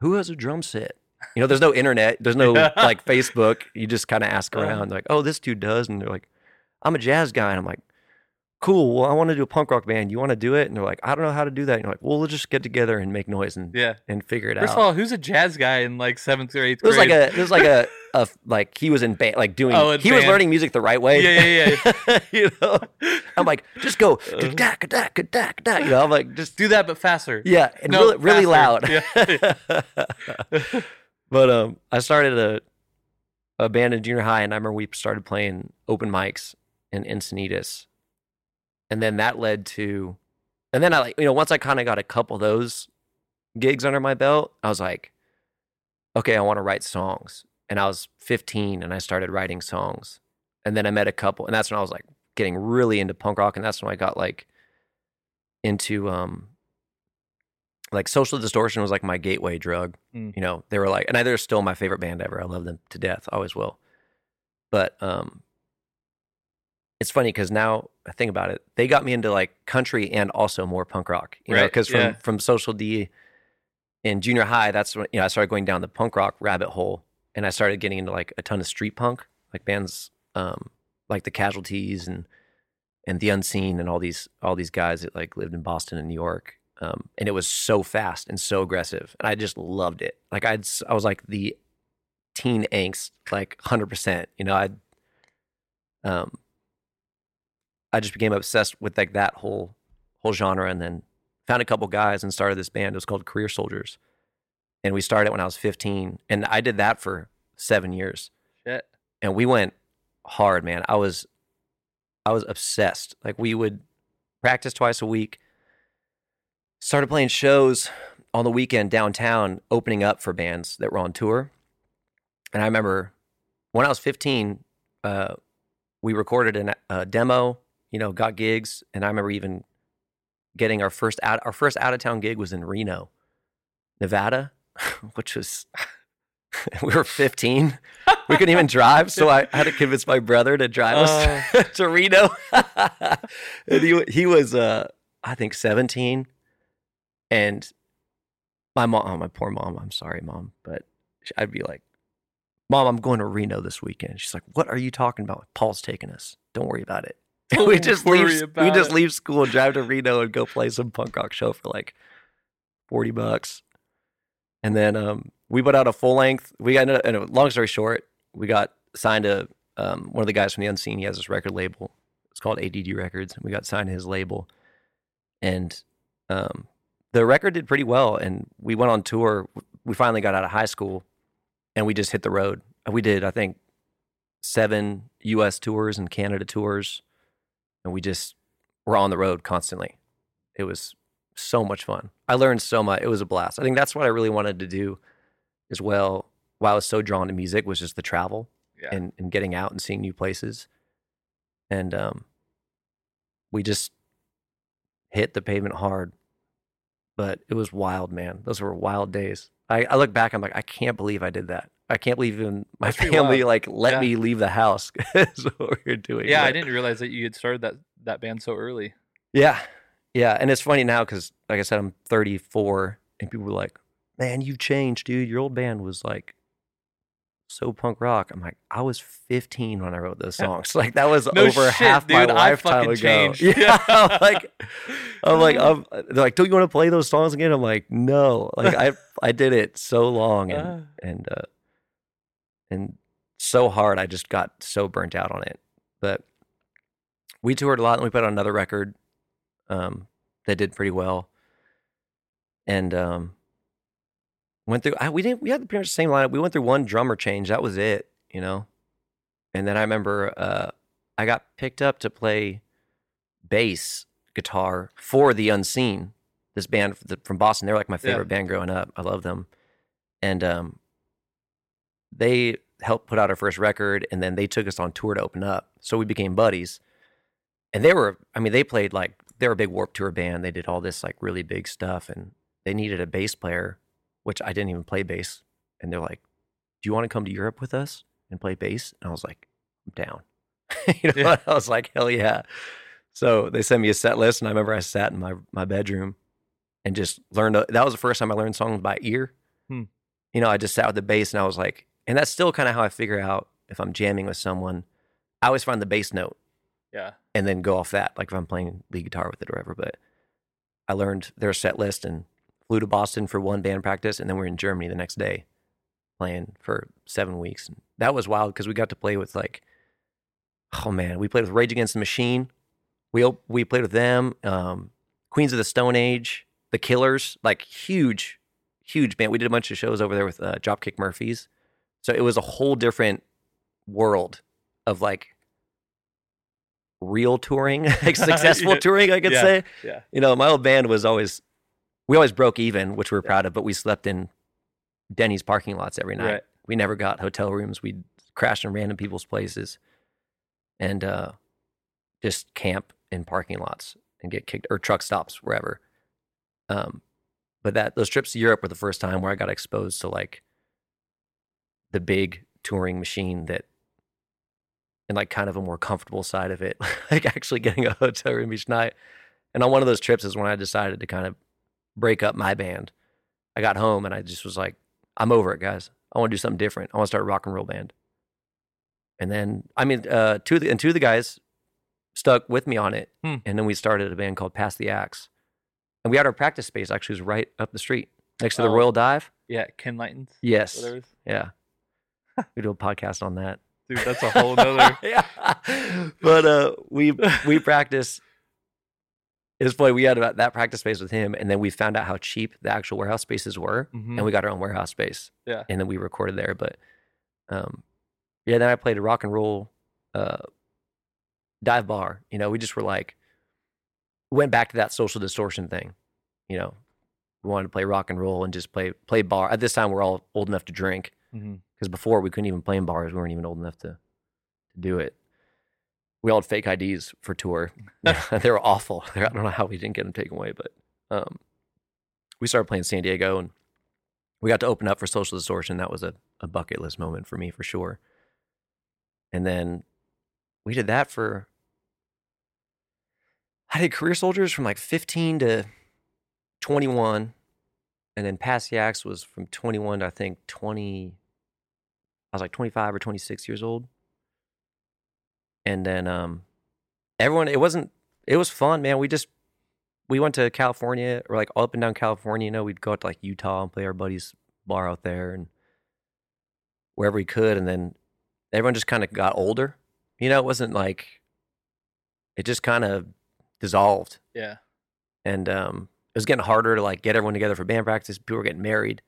who has a drum set? You know, there's no internet, there's no <laughs> like Facebook. You just kind of ask Uh-huh. around, like, oh, this dude does. And they're like, I'm a jazz guy. And I'm like, cool. Well, I want to do a punk rock band. You want to do it? And they're like, I don't know how to do that. And you're like, well, we'll just get together and make noise and, Yeah. and figure it First out. of all, who's a jazz guy in like seventh or eighth it was grade? like a, it was like a, <laughs> a, like he was in band, like doing, Oh, he was learning music the right way. Yeah, yeah, yeah. <laughs> you know, I'm like, just go, Uh. da, da, da, da, you know, I'm like, just do that but faster. yeah, and No, really, really loud. <laughs> but um, I started a a band in junior high, and I remember we started playing open mics in Encinitas, and then that led to, and then I like you know once I kind of got a couple of those gigs under my belt, I was like, okay, I want to write songs, and I was 15, and I started writing songs, and then I met a couple, and that's when I was like getting really into punk rock, and that's when I got like into um like social distortion was like my gateway drug Mm. you know? They were like and they're still my favorite band ever. I love them to death always will. But um it's funny because now i think about it they got me into like country and also more punk rock you know because from yeah. from social d in junior high that's when you know i started going down the punk rock rabbit hole and i started getting into like a ton of street punk like bands um like the casualties and and the unseen and all these all these guys that like lived in boston and new york um, and it was so fast and so aggressive and i just loved it like i'd s- i was like the teen angst like 100% you know i um i just became obsessed with like that whole whole genre and then found a couple guys and started this band it was called career soldiers and we started when i was 15 and i did that for seven years, Shit. and we went hard, man. I was, I was obsessed. Like we would practice twice a week. Started playing shows on the weekend downtown, opening up for bands that were on tour. And I remember when I was 15, uh, we recorded an, a demo. You know, got gigs, and I remember even getting our first out our first out of town gig was in Reno, Nevada, <laughs> which was <laughs> we were 15. We couldn't even drive, so I had to convince my brother to drive us <laughs> to Reno. and he he was uh I think 17 and my mom, oh, my poor mom, I'm sorry, mom, but I'd be like, Mom, I'm going to Reno this weekend. She's like, What are you talking about? Paul's taking us. Don't worry about it. We just leave. We just it. leave school and drive to Reno and go play some punk rock show for like forty bucks, and then um, we put out a full length. We got, and a long story short, we got signed to um, one of the guys from the Unseen. He has this record label. It's called ADD Records, and we got signed to his label, and um, the record did pretty well. And we went on tour. We finally got out of high school, and we just hit the road. We did, I think, seven U.S. tours and Canada tours, and we just were on the road constantly. It was so much fun. I learned so much. It was a blast. I think that's what I really wanted to do as well. Why I was so drawn to music was just the travel Yeah. and, and getting out and seeing new places. And um, we just hit the pavement hard. But it was wild, man. Those were wild days. I, I look back, I'm like, I can't believe I did that. I can't believe even my That's family like let Yeah. me leave the house. <laughs> Is what we were doing. yeah, I didn't realize that you had started that that band so early. yeah. Yeah. And it's funny now because, like I said, I'm 34 and people were like, man, you've changed, dude. Your old band was like so punk rock. I'm like, I was 15 when I wrote those songs. <laughs> Like, that was No over shit, half my dude. I lifetime ago. changed. <laughs> Yeah. I'm like, I'm like, I'm, they're like, don't you want to play those songs again? I'm like, no. Like, I, I did it so long and, Ah. and, uh, and so hard. I just got so burnt out on it. But we toured a lot and we put out another record um, that did pretty well. And um, went through, I, we didn't, we had pretty much the same lineup. We went through one drummer change. That was it, you know? And then I remember uh, I got picked up to play bass guitar for The Unseen, this band from Boston. They're like my Yeah. favorite band growing up. I love them. And um, they helped put out our first record and then they took us on tour to open up. So we became buddies. And they were, I mean, they played like, they were a big Warped Tour band. They did all this like really big stuff and they needed a bass player, which I didn't even play bass. And they're like, Do you want to come to Europe with us and play bass? And I was like, I'm down. <laughs> you know, Yeah. I was like, Hell yeah. So they sent me a set list and I remember I sat in my, my bedroom and just learned, that was the first time I learned songs by ear. Hmm. You know, I just sat with the bass and I was like, and that's still kind of how I figure out if I'm jamming with someone. I always find the bass note Yeah. and then go off that, like if I'm playing lead guitar with it or whatever. But I learned their set list and flew to Boston for one band practice, and then we are in Germany the next day playing for seven weeks. And that was wild because we got to play with like, oh man, we played with Rage Against the Machine. We we played with them, um, Queens of the Stone Age, The Killers, like huge, huge band. We did a bunch of shows over there with uh, Dropkick Murphys, so it was a whole different world of like real touring, <laughs> like <laughs> successful Yeah. touring, I could Yeah. say. Yeah. You know, my old band was always, we always broke even, which we we're Yeah. proud of, but we slept in Denny's parking lots every night. Right. We never got hotel rooms. We'd crash in random people's places and uh, just camp in parking lots and get kicked or truck stops wherever. Um, but that those trips to Europe were the first time where I got exposed to like the big touring machine that and like kind of a more comfortable side of it, <laughs> like actually getting a hotel room each night. And on one of those trips is when I decided to kind of break up my band. I got home and I just was like, I'm over it, guys. I want to do something different. I want to start a rock and roll band. And then, I mean, uh, two of the, and two of the guys stuck with me on it. Hmm. And then we started a band called Pass the Axe. And we had our practice space actually was right up the street next to the Oh. Royal Dive. Yeah. Ken Lightens. Yes. Whatever. Yeah. We do a podcast on that. Dude, that's a whole nother. <laughs> yeah. But uh, we we <laughs> practice. Was funny. We had about that practice space with him, and then we found out how cheap the actual warehouse spaces were, Mhm. and we got our own warehouse space. Yeah. And then we recorded there. But um, yeah, then I played a rock and roll uh, dive bar. You know, we just were like, went back to that social distortion thing. You know, we wanted to play rock and roll and just play play bar. At this time, we're all old enough to drink Mhm. Because before we couldn't even play in bars. We weren't even old enough to, to do it. We all had fake IDs for tour. <laughs> <laughs> they were awful. <laughs> I don't know how we didn't get them taken away, but um, we started playing San Diego and we got to open up for Social Distortion. That was a, a bucket list moment for me for sure. And then we did that for, I did Career Soldiers from like 15 to 21. And then Pass the Axe was from 21 to I think 20, I was like 25 or 26 years old. And then um, everyone, it wasn't, it was fun, man. We just, we went to California or like up and down California. You know, we'd go out to like Utah and play our buddy's bar out there and wherever we could. And then everyone just kind of got older. You know, it wasn't like, it just kind of dissolved Yeah. and um, it was getting harder to like get everyone together for band practice. People were getting married,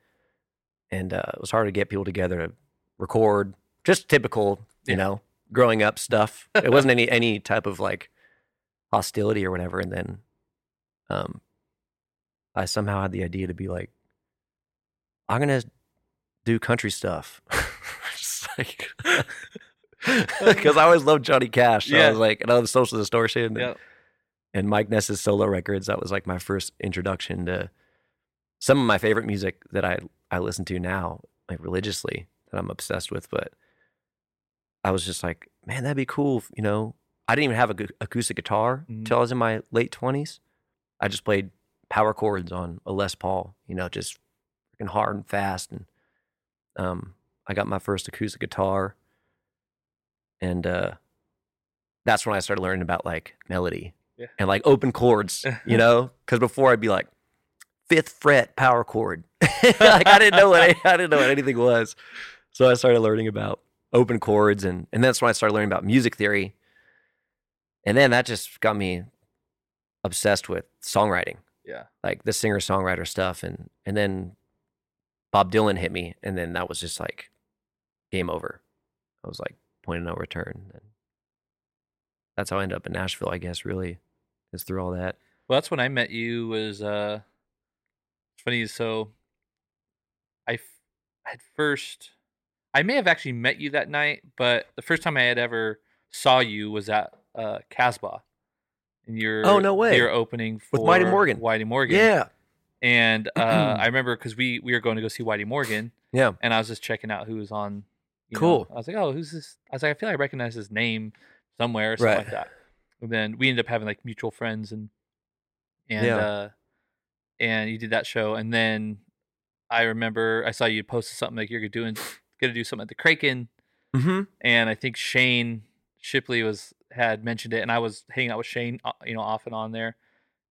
and uh, it was hard to get people together to record. Just typical, you Yeah. know, growing up stuff. It wasn't any any type of like hostility or whatever. And then, um, I somehow had the idea to be like, I'm gonna do country stuff. <laughs> Just like. <laughs> Because I always loved Johnny Cash. So I Yeah. was like, and I love Social Distortion. and- Yeah. and Mike Ness's solo records. That was like my first introduction to some of my favorite music that I I listen to now, like religiously, that I'm obsessed with. But I was just like, man, that'd be cool. You know, I didn't even have a acoustic guitar Mhm. till I was in my late twenties. I just played power chords on a Les Paul. You know, just freaking hard and fast. And um, I got my first acoustic guitar, and uh, that's when I started learning about like melody Yeah. and like open chords, <laughs> you know? Because before I'd be like fifth fret power chord, <laughs> like I didn't know what I didn't know what anything was. So I started learning about open chords, and and that's when I started learning about music theory, and then that just got me obsessed with songwriting, Yeah. like the singer songwriter stuff, and and then Bob Dylan hit me, and then that was just like game over. I was like point of no return. And that's how I ended up in Nashville, I guess. Really, is through all that. Well, that's when I met you. Was uh, it's funny. So, I f- had first, I may have actually met you that night, but the first time I had ever saw you was at uh Casbah, and you're Oh, no way. You're opening for With Whitey Morgan. Whitey Morgan. Yeah, And uh, <clears throat> I remember because we we were going to go see Whitey Morgan, yeah. and I was just checking out who was on. you know, Cool. I was like, oh, who's this? I was like, I feel like I recognize his name somewhere, or something Right. like that. And then we ended up having like mutual friends, and and Yeah. uh, and you did that show, and then I remember I saw you posted something like you're doing gonna do something at the Kraken, Mm-hmm. and I think Shane Shipley was had mentioned it, and I was hanging out with Shane, uh, you know, off and on there.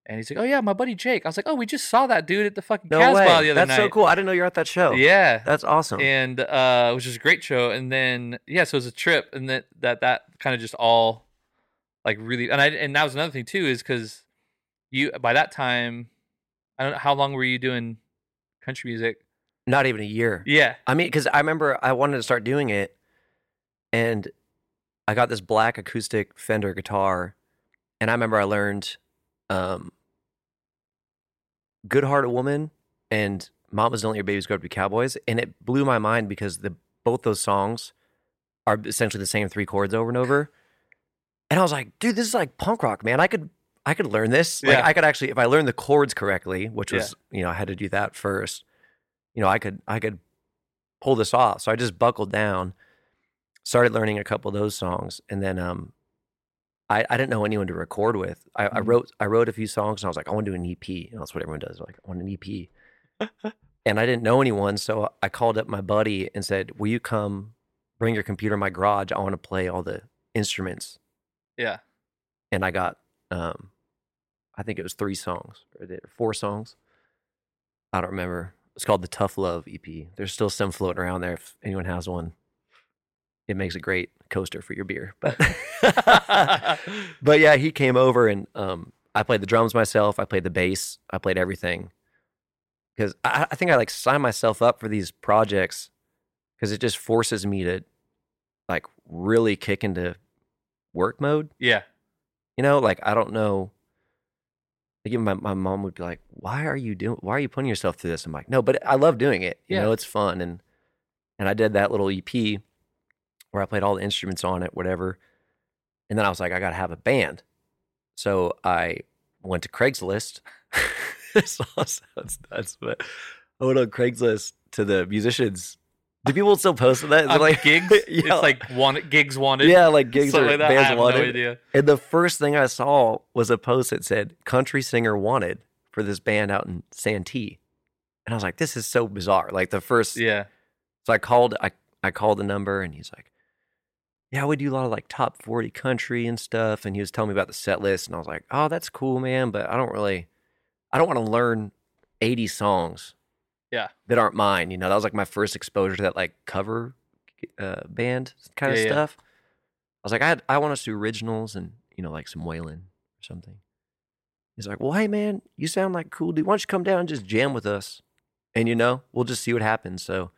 And he's like, "Oh yeah, my buddy Jake." I was like, "Oh, we just saw that dude at the fucking No Casbah the other That's night." so cool. I didn't know you're at that show. Yeah, That's awesome. and uh, which was just a great show. And then yeah, so it was a trip, and that that that kind of just all like really. And I and that was another thing too is because you by that time, I don't know how long were you doing country music? Not even a year. Yeah, I mean, because I remember I wanted to start doing it, and I got this black acoustic Fender guitar, and I remember I learned um, "Good Hearted Woman" and "Mamas Don't Let Your Babies Grow Up to Be Cowboys," and it blew my mind because the both those songs are essentially the same three chords over and over, and I was like, "Dude, this is like punk rock, man! I could." I could learn this. Like Yeah. I could actually, if I learned the chords correctly, which Yeah. was, you know, I had to do that first. You know, I could, I could pull this off. So I just buckled down, started learning a couple of those songs, and then um, I, I didn't know anyone to record with. I, I Mhm. wrote I wrote a few songs, and I was like, I want to do an EP. And that's what everyone does. Like, I want an EP. <laughs> and I didn't know anyone, so I called up my buddy and said, Will you come bring your computer in my garage? I want to play all the instruments. yeah, And I got um, I think it was three songs or four songs. I don't remember. It's called the Tough Love EP. There's still some floating around there if anyone has one. It makes a great coaster for your beer. But <laughs> but yeah, he came over and um, I played the drums myself. I played the bass. I played everything because I, I think I like signed myself up for these projects because it just forces me to like really kick into work mode. Yeah. You know, like I don't know. Like even my, my mom would be like, Why are you doing why are you putting yourself through this? I'm like, No, but I love doing it. You Yeah. know, it's fun. And and I did that little EP where I played all the instruments on it, whatever. And then I was like, I gotta have a band. So I went to Craigslist. <laughs> this all sounds nuts, but I went on Craigslist to the musicians. Do people still post that? Is it like <laughs> gigs. <laughs> Yeah. It's like wanted gigs wanted. yeah, like gigs or like bands wanted. no idea. And the first thing I saw was a post that said country singer wanted for this band out in Santee. And I was like, this is so bizarre. Like the first Yeah. so I called I I called the number and he's like, Yeah, we do a lot of like top 40 country and stuff. And he was telling me about the set list, and I was like, Oh, that's cool, man, but I don't really I don't want to learn 80 songs Yeah. that aren't mine. You know, that was like my first exposure to that like cover uh, band kind of Yeah, yeah. stuff. I was like, I had, I want us to do originals and you know like some Waylon or something. He's like, well, hey man, you sound like cool dude. Why don't you come down and just jam with us? And you know, we'll just see what happens. So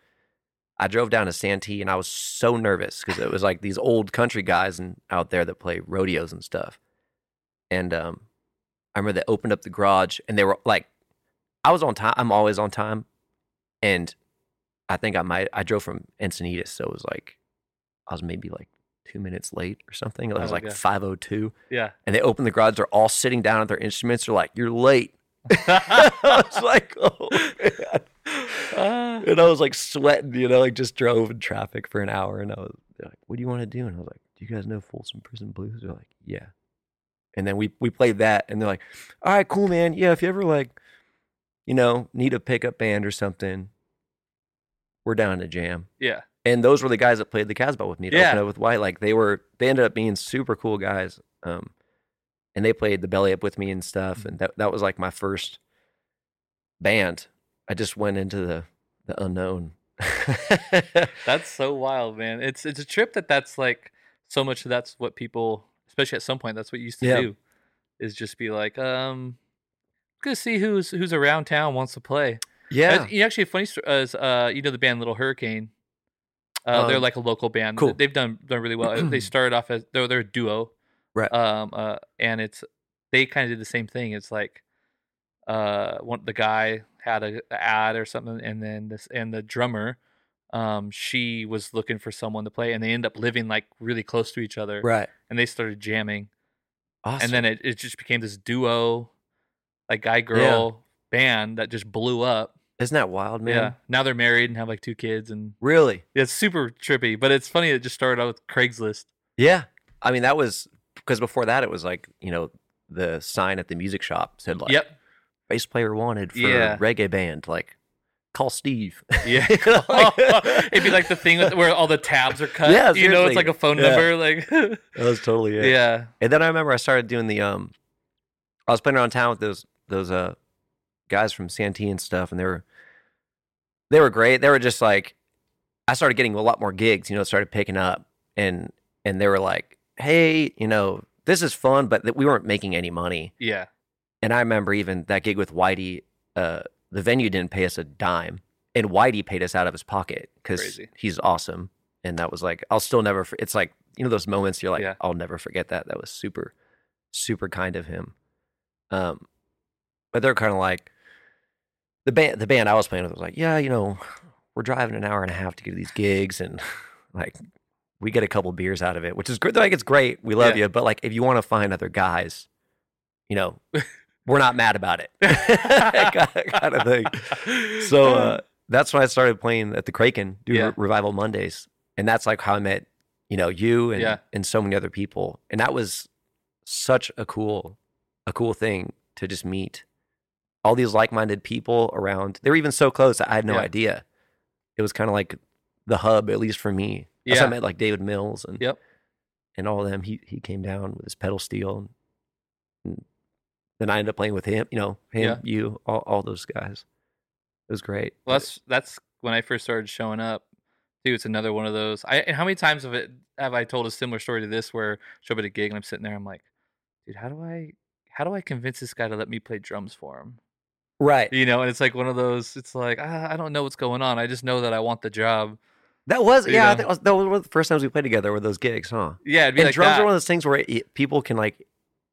I drove down to Santee and I was so nervous because it was like these old country guys and out there that play rodeos and stuff. And um, I remember they opened up the garage and they were like, I was on time. I'm always on time. And I think I might, I drove from Encinitas. So it was like, I was maybe like two minutes late or something. It was Oh, like okay. 502. Yeah. And they opened the garage. They're all sitting down at their instruments. They're like, you're late. <laughs> <laughs> I was like, oh, man. Ah. And I was like sweating, you know, like just drove in traffic for an hour. And I was like, what do you want to do? And I was like, do you guys know Folsom Prison Blues? They're like, yeah. And then we we played that and they're like, all right, cool, man. Yeah, if you ever like, you know, need a pickup band or something, we're down to jam. yeah. And those were the guys that played the Casbah with me. To Yeah. open up with White. Like they were, they ended up being super cool guys. Um, and they played the belly up with me and stuff. And that that was like my first band. I just went into the the unknown. <laughs> That's so wild, man. It's it's a trip that that's like so much. That's what people, especially at some point, that's what you used to Yeah. do, is just be like, um, gonna see who's who's around town wants to play. yeah. You actually, a funny story is, uh, you know, the band Little Hurricane. Uh, they're Um, like a local band. cool. They've done done really well. they <clears throat> started off as they're they're a duo, Right. Um, uh, and it's they kind of did the same thing. It's like, uh, one the guy had a, a ad or something, and then this and the drummer, um, she was looking for someone to play, and they end up living like really close to each other, right. and they started jamming, Awesome. and then it, it just became this duo, like guy girl band that just blew up. Isn't that wild, man? Yeah. Now they're married and have like two kids, and Really? it's super trippy. But it's funny. It just started out with Craigslist. Yeah. I mean, that was because before that, it was like you know the sign at the music shop said like, yep. bass player wanted for Yeah. reggae band. Like, call Steve. Yeah. <laughs> You <laughs> know, like- It'd be like the thing with, where all the tabs are cut. Yeah, you know, it's like a phone Yeah. number. Like, <laughs> that was totally it. yeah. And then I remember I started doing the um I was playing around town with those those uh guys from Santee and stuff and they were they were great. They were just like I started getting a lot more gigs, you know, started picking up and and they were like, "Hey, you know, this is fun, but th- we weren't making any money." Yeah. And I remember even that gig with Whitey, uh the venue didn't pay us a dime and Whitey paid us out of his pocket cuz he's awesome. And that was like I'll still never for- it's like, you know those moments you're like, Yeah. I'll never forget that. That was super super kind of him. Um, but they're kind of like the band. The band I was playing with was like, yeah, you know, we're driving an hour and a half to get to these gigs, and <laughs> like we get a couple beers out of it, which is good. Like it's great, we love Yeah. you, but like if you want to find other guys, you know, <laughs> we're not mad about it, <laughs> kind of thing. So uh, that's when I started playing at the Kraken, doing Yeah. Re- Revival Mondays, and that's like how I met, you know, you and Yeah. and so many other people, and that was such a cool, a cool thing to just meet all these like-minded people around. They were even so close, I had no Yeah. idea. It was kind of like the hub, at least for me. That's Yeah. I met like David Mills and Yep. and all of them. He he came down with his pedal steel, and, and then I ended up playing with him. You know, him, Yeah. you, all all those guys. It was great. Well, that's that's when I first started showing up. Dude, it's another one of those. I and how many times have it have I told a similar story to this where I show up at a gig and I'm sitting there, I'm like, dude, how do I how do I convince this guy to let me play drums for him? Right. You know, and it's like one of those. It's like ah, I don't know what's going on. I just know that I want the job. That was You yeah. Know? that was, that was one of the first times we played together were those gigs, huh? Yeah, it'd be and like drums that. are one of those things where it, people can like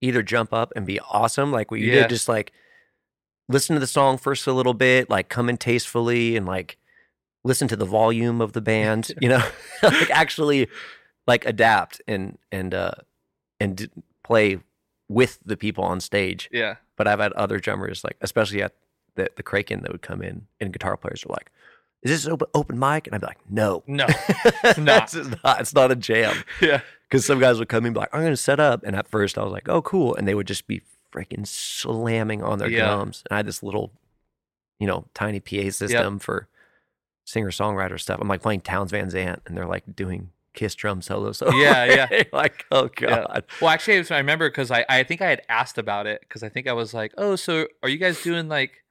either jump up and be awesome, like what you Yeah. did, just like listen to the song first a little bit, like come in tastefully, and like listen to the volume of the band, <laughs> you know, <laughs> like actually like adapt and and uh and d- play with the people on stage. yeah, But I've had other drummers, like especially at the the Kraken, that would come in, and guitar players are like, "Is this open, open mic?" And I'd be like, "No, no, <laughs> it's not. it's not. It's not a jam." <laughs> yeah, Because some guys would come in and be like, I'm going to set up. And at first I was like, oh, cool. And they would just be freaking slamming on their Yeah. drums. And I had this little, you know, tiny PA system for singer songwriter stuff. I'm like playing Townes Van Zandt and they're like doing Kiss drum solo. So Yeah, <laughs> yeah. <laughs> like, oh, Yeah. God. Well, actually, I remember because I, I think I had asked about it because I think I was like, oh, so are you guys doing like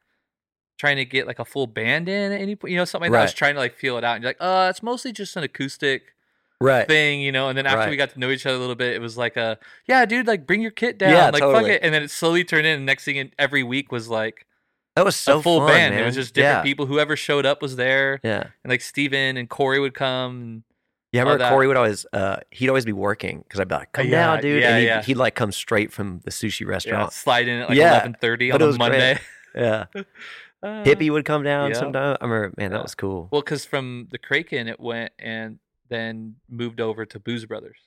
trying to get like a full band in at any point? You know, something like that. I was trying to like feel it out. And you're like, uh, it's mostly just an acoustic Right. thing, you know. And then after we got to know each other a little bit, it was like, a yeah, dude, like bring your kit down, Yeah, like fuck totally. it. And then it slowly turned in. And next thing, in, every week was like That was so a full fun, band. Man. It was just different yeah. people. Whoever showed up was there, Yeah. and like Steven and Corey would come. Yeah, I remember that. Corey would always, uh, he'd always be working because I'd be like, come Yeah, down, dude. yeah, and he'd, yeah. he'd like come straight from the sushi yeah, restaurant. slide in at like Yeah, eleven thirty on it a was great. Monday. <laughs> Yeah. <laughs> Uh, Hippie would come down Yep. sometime. I remember, man, that Yeah. was cool. Well, because from the Kraken, it went and then moved over to Booze Brothers.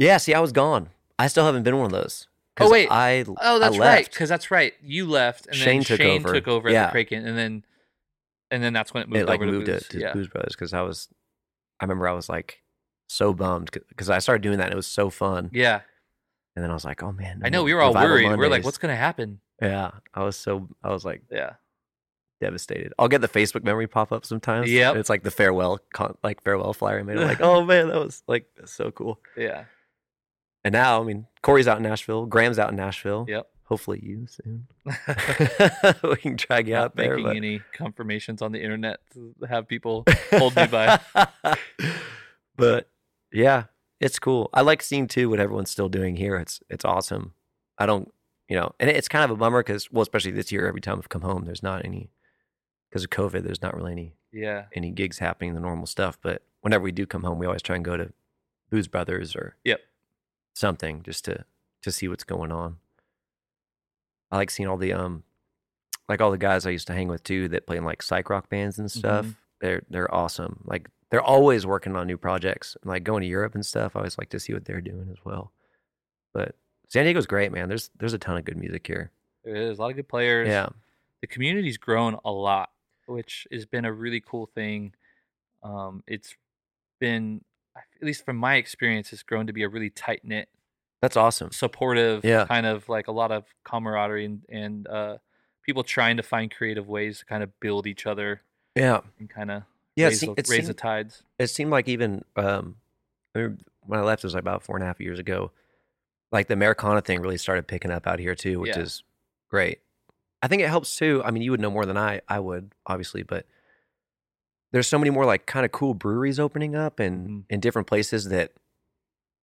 Yeah, see, I was gone. I still haven't been one of those. Oh wait. I Oh, that's I right. Because that's right. You left, and Shane then took Shane over. took over at Yeah. the Kraken, and then and then that's when it moved it like over moved to it Booze. to yeah. Booze Brothers because I was. I remember I was like so bummed because I started doing that. and It was so fun, yeah, and then I was like, "Oh man!" I know. We were all worried. We are like, "What's gonna happen?" Yeah, I was so I was like Yeah, devastated. I'll get the Facebook memory pop up sometimes. Yeah. it's like the farewell con- like farewell flyer I made. I'm like, <laughs> "Oh man, that was like so cool." yeah, And now, I mean, Corey's out in Nashville. Graham's out in Nashville. yep. Hopefully, you soon. <laughs> <laughs> we can drag you Not out there. making but- any confirmations on the internet to have people hold me by. but yeah, it's cool. I like seeing too what everyone's still doing here. It's it's awesome. I don't, you know, and it's kind of a bummer because well, especially this year, every time I've come home, there's not any because of COVID. There's not really any Yeah, any gigs happening, the normal stuff. But whenever we do come home, we always try and go to Booze Brothers or Yep. something just to to see what's going on. I like seeing all the um like all the guys I used to hang with too that play in like psych rock bands and stuff. Mhm. They're they're awesome. Like they're always working on new projects. Like going to Europe and stuff. I always like to see what they're doing as well. But San Diego's great, man. There's there's a ton of good music here. there is a lot of good players. Yeah. the community's grown a lot, which has been a really cool thing. Um, it's been, at least from my experience, it's grown to be a really tight knit, That's awesome. supportive, Yeah. kind of like a lot of camaraderie and, and uh, people trying to find creative ways to kind of build each other Yeah. and kind of Yeah, it raise, the, it raise the tides. it seemed like even um, I when I left, it was like about four and a half years ago. Like the Americana thing really started picking up out here too, which Yeah. is great. I think it helps too. I mean, you would know more than I I would, obviously, but there's so many more like kind of cool breweries opening up and Mhm. in different places that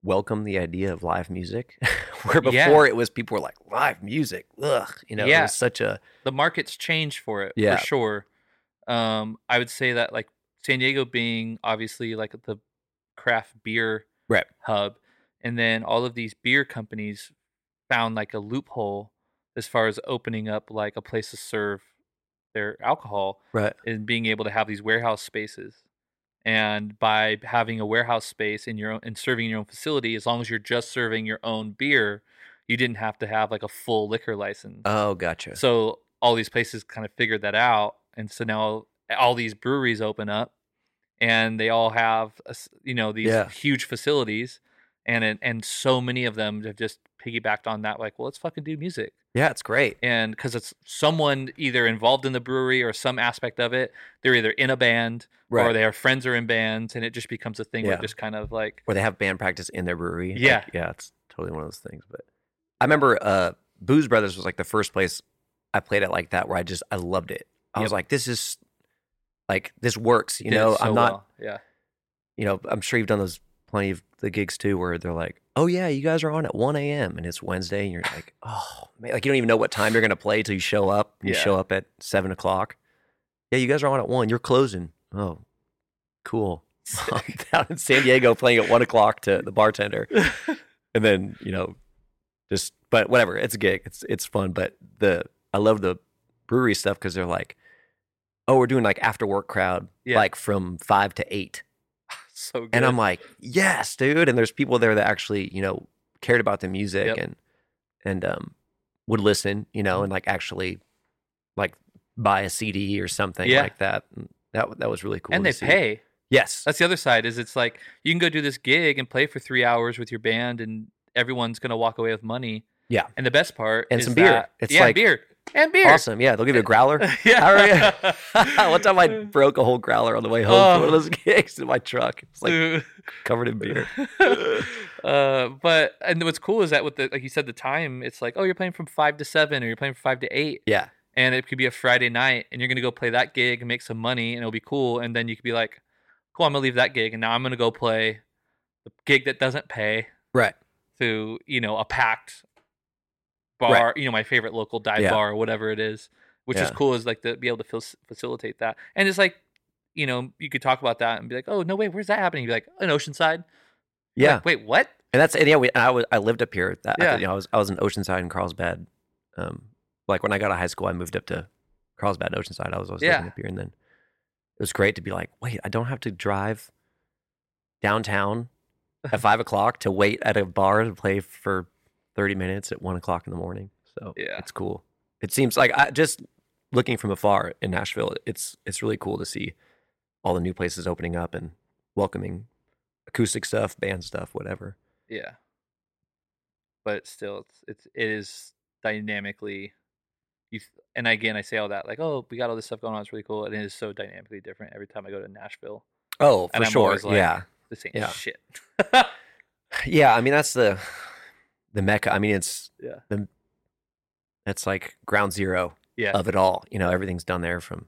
welcome the idea of live music. <laughs> Where Yeah. before it was people were like live music, ugh, you know, it was such a the market's changed for it Yeah. for sure. Um, I would say that like San Diego being obviously like the craft beer Right. hub, and then all of these beer companies found like a loophole as far as opening up like a place to serve their alcohol right. and being able to have these warehouse spaces. And by having a warehouse space in your own and serving your own facility, as long as you're just serving your own beer, you didn't have to have like a full liquor license. Oh, gotcha. So all these places kind of figured that out, and so now all these breweries open up, and they all have you know these Yeah. huge facilities, and and so many of them have just piggybacked on that. Like, well, let's fucking do music, yeah, it's great. and because it's someone either involved in the brewery or some aspect of it, they're either in a band or Right. their friends are in bands, and it just becomes a thing where Yeah. it just kind of like where they have band practice in their brewery. Like, Yeah. yeah, it's totally one of those things. But I remember uh, Booze Brothers was like the first place I played at like that where I just I loved it. I was like, this is like this works. You it know, so I'm not. well. yeah. You know, I'm sure you've done those plenty of the gigs too, where they're like, oh yeah, you guys are on at 1 a.m. and it's Wednesday, and you're like, oh man, like you don't even know what time you're gonna play till you show up. You Yeah. show up at seven o'clock. Yeah, you guys are on at one. You're closing. Oh, cool. <laughs> <laughs> down in San Diego playing at one o'clock to the bartender, <laughs> and then you know, just but whatever. It's a gig. It's it's fun. But the I love the brewery stuff because they're like, oh, we're doing like after work crowd, Yeah. like from five to eight, <sighs> so good. and I'm like, yes, dude. And there's people there that actually you know cared about the music Yep. and and um would listen, you know, and like actually like buy a CD or something Yeah. like that. And that that was really cool. and they see. pay. Yes. That's the other side. Is it's like you can go do this gig and play for three hours with your band, and everyone's gonna walk away with money. Yeah. And the best part And is some beer. that- It's yeah, like- beer and beer. Awesome. Yeah, they'll give you a growler. <laughs> yeah. <laughs> One time I <laughs> broke a whole growler on the way home from one of Oh. those gigs in my truck. It's like covered in beer. uh, but and what's cool is that with the like you said the time it's like oh you're playing from five to seven or you're playing from five to eight Yeah. and it could be a Friday night and you're gonna go play that gig and make some money and it'll be cool and then you could be like cool I'm gonna leave that gig and now I'm gonna go play the gig that doesn't pay Right. to you know a packed bar Right. you know my favorite local dive Yeah. bar or whatever it is which is cool is like to be able to fil- facilitate that and it's like you know you could talk about that and be like oh no wait where's that happening you'd be like in Oceanside Yeah. like, wait what And that's and yeah, we, I was I lived up here. That, Yeah. you know, I was I was in Oceanside and Carlsbad. Um, like when I got out of high school, I moved up to Carlsbad, and Oceanside. I was always living up here, and then it was great to be like, wait, I don't have to drive downtown at <laughs> five o'clock to wait at a bar to play for thirty minutes at one o'clock in the morning. So Yeah. it's cool. It seems like I just looking from afar in Nashville. It's it's really cool to see all the new places opening up and welcoming acoustic stuff, band stuff, whatever. Yeah. But still, it's it's it is dynamically, you and again I say all that like oh we got all this stuff going on it's really cool and it is so dynamically different every time I go to Nashville. Oh, for sure. like, yeah. This ain't Yeah. shit. <laughs> Yeah. I mean, that's the the mecca. I mean, it's Yeah. the that's like ground zero yeah. of it all. You know, everything's done there from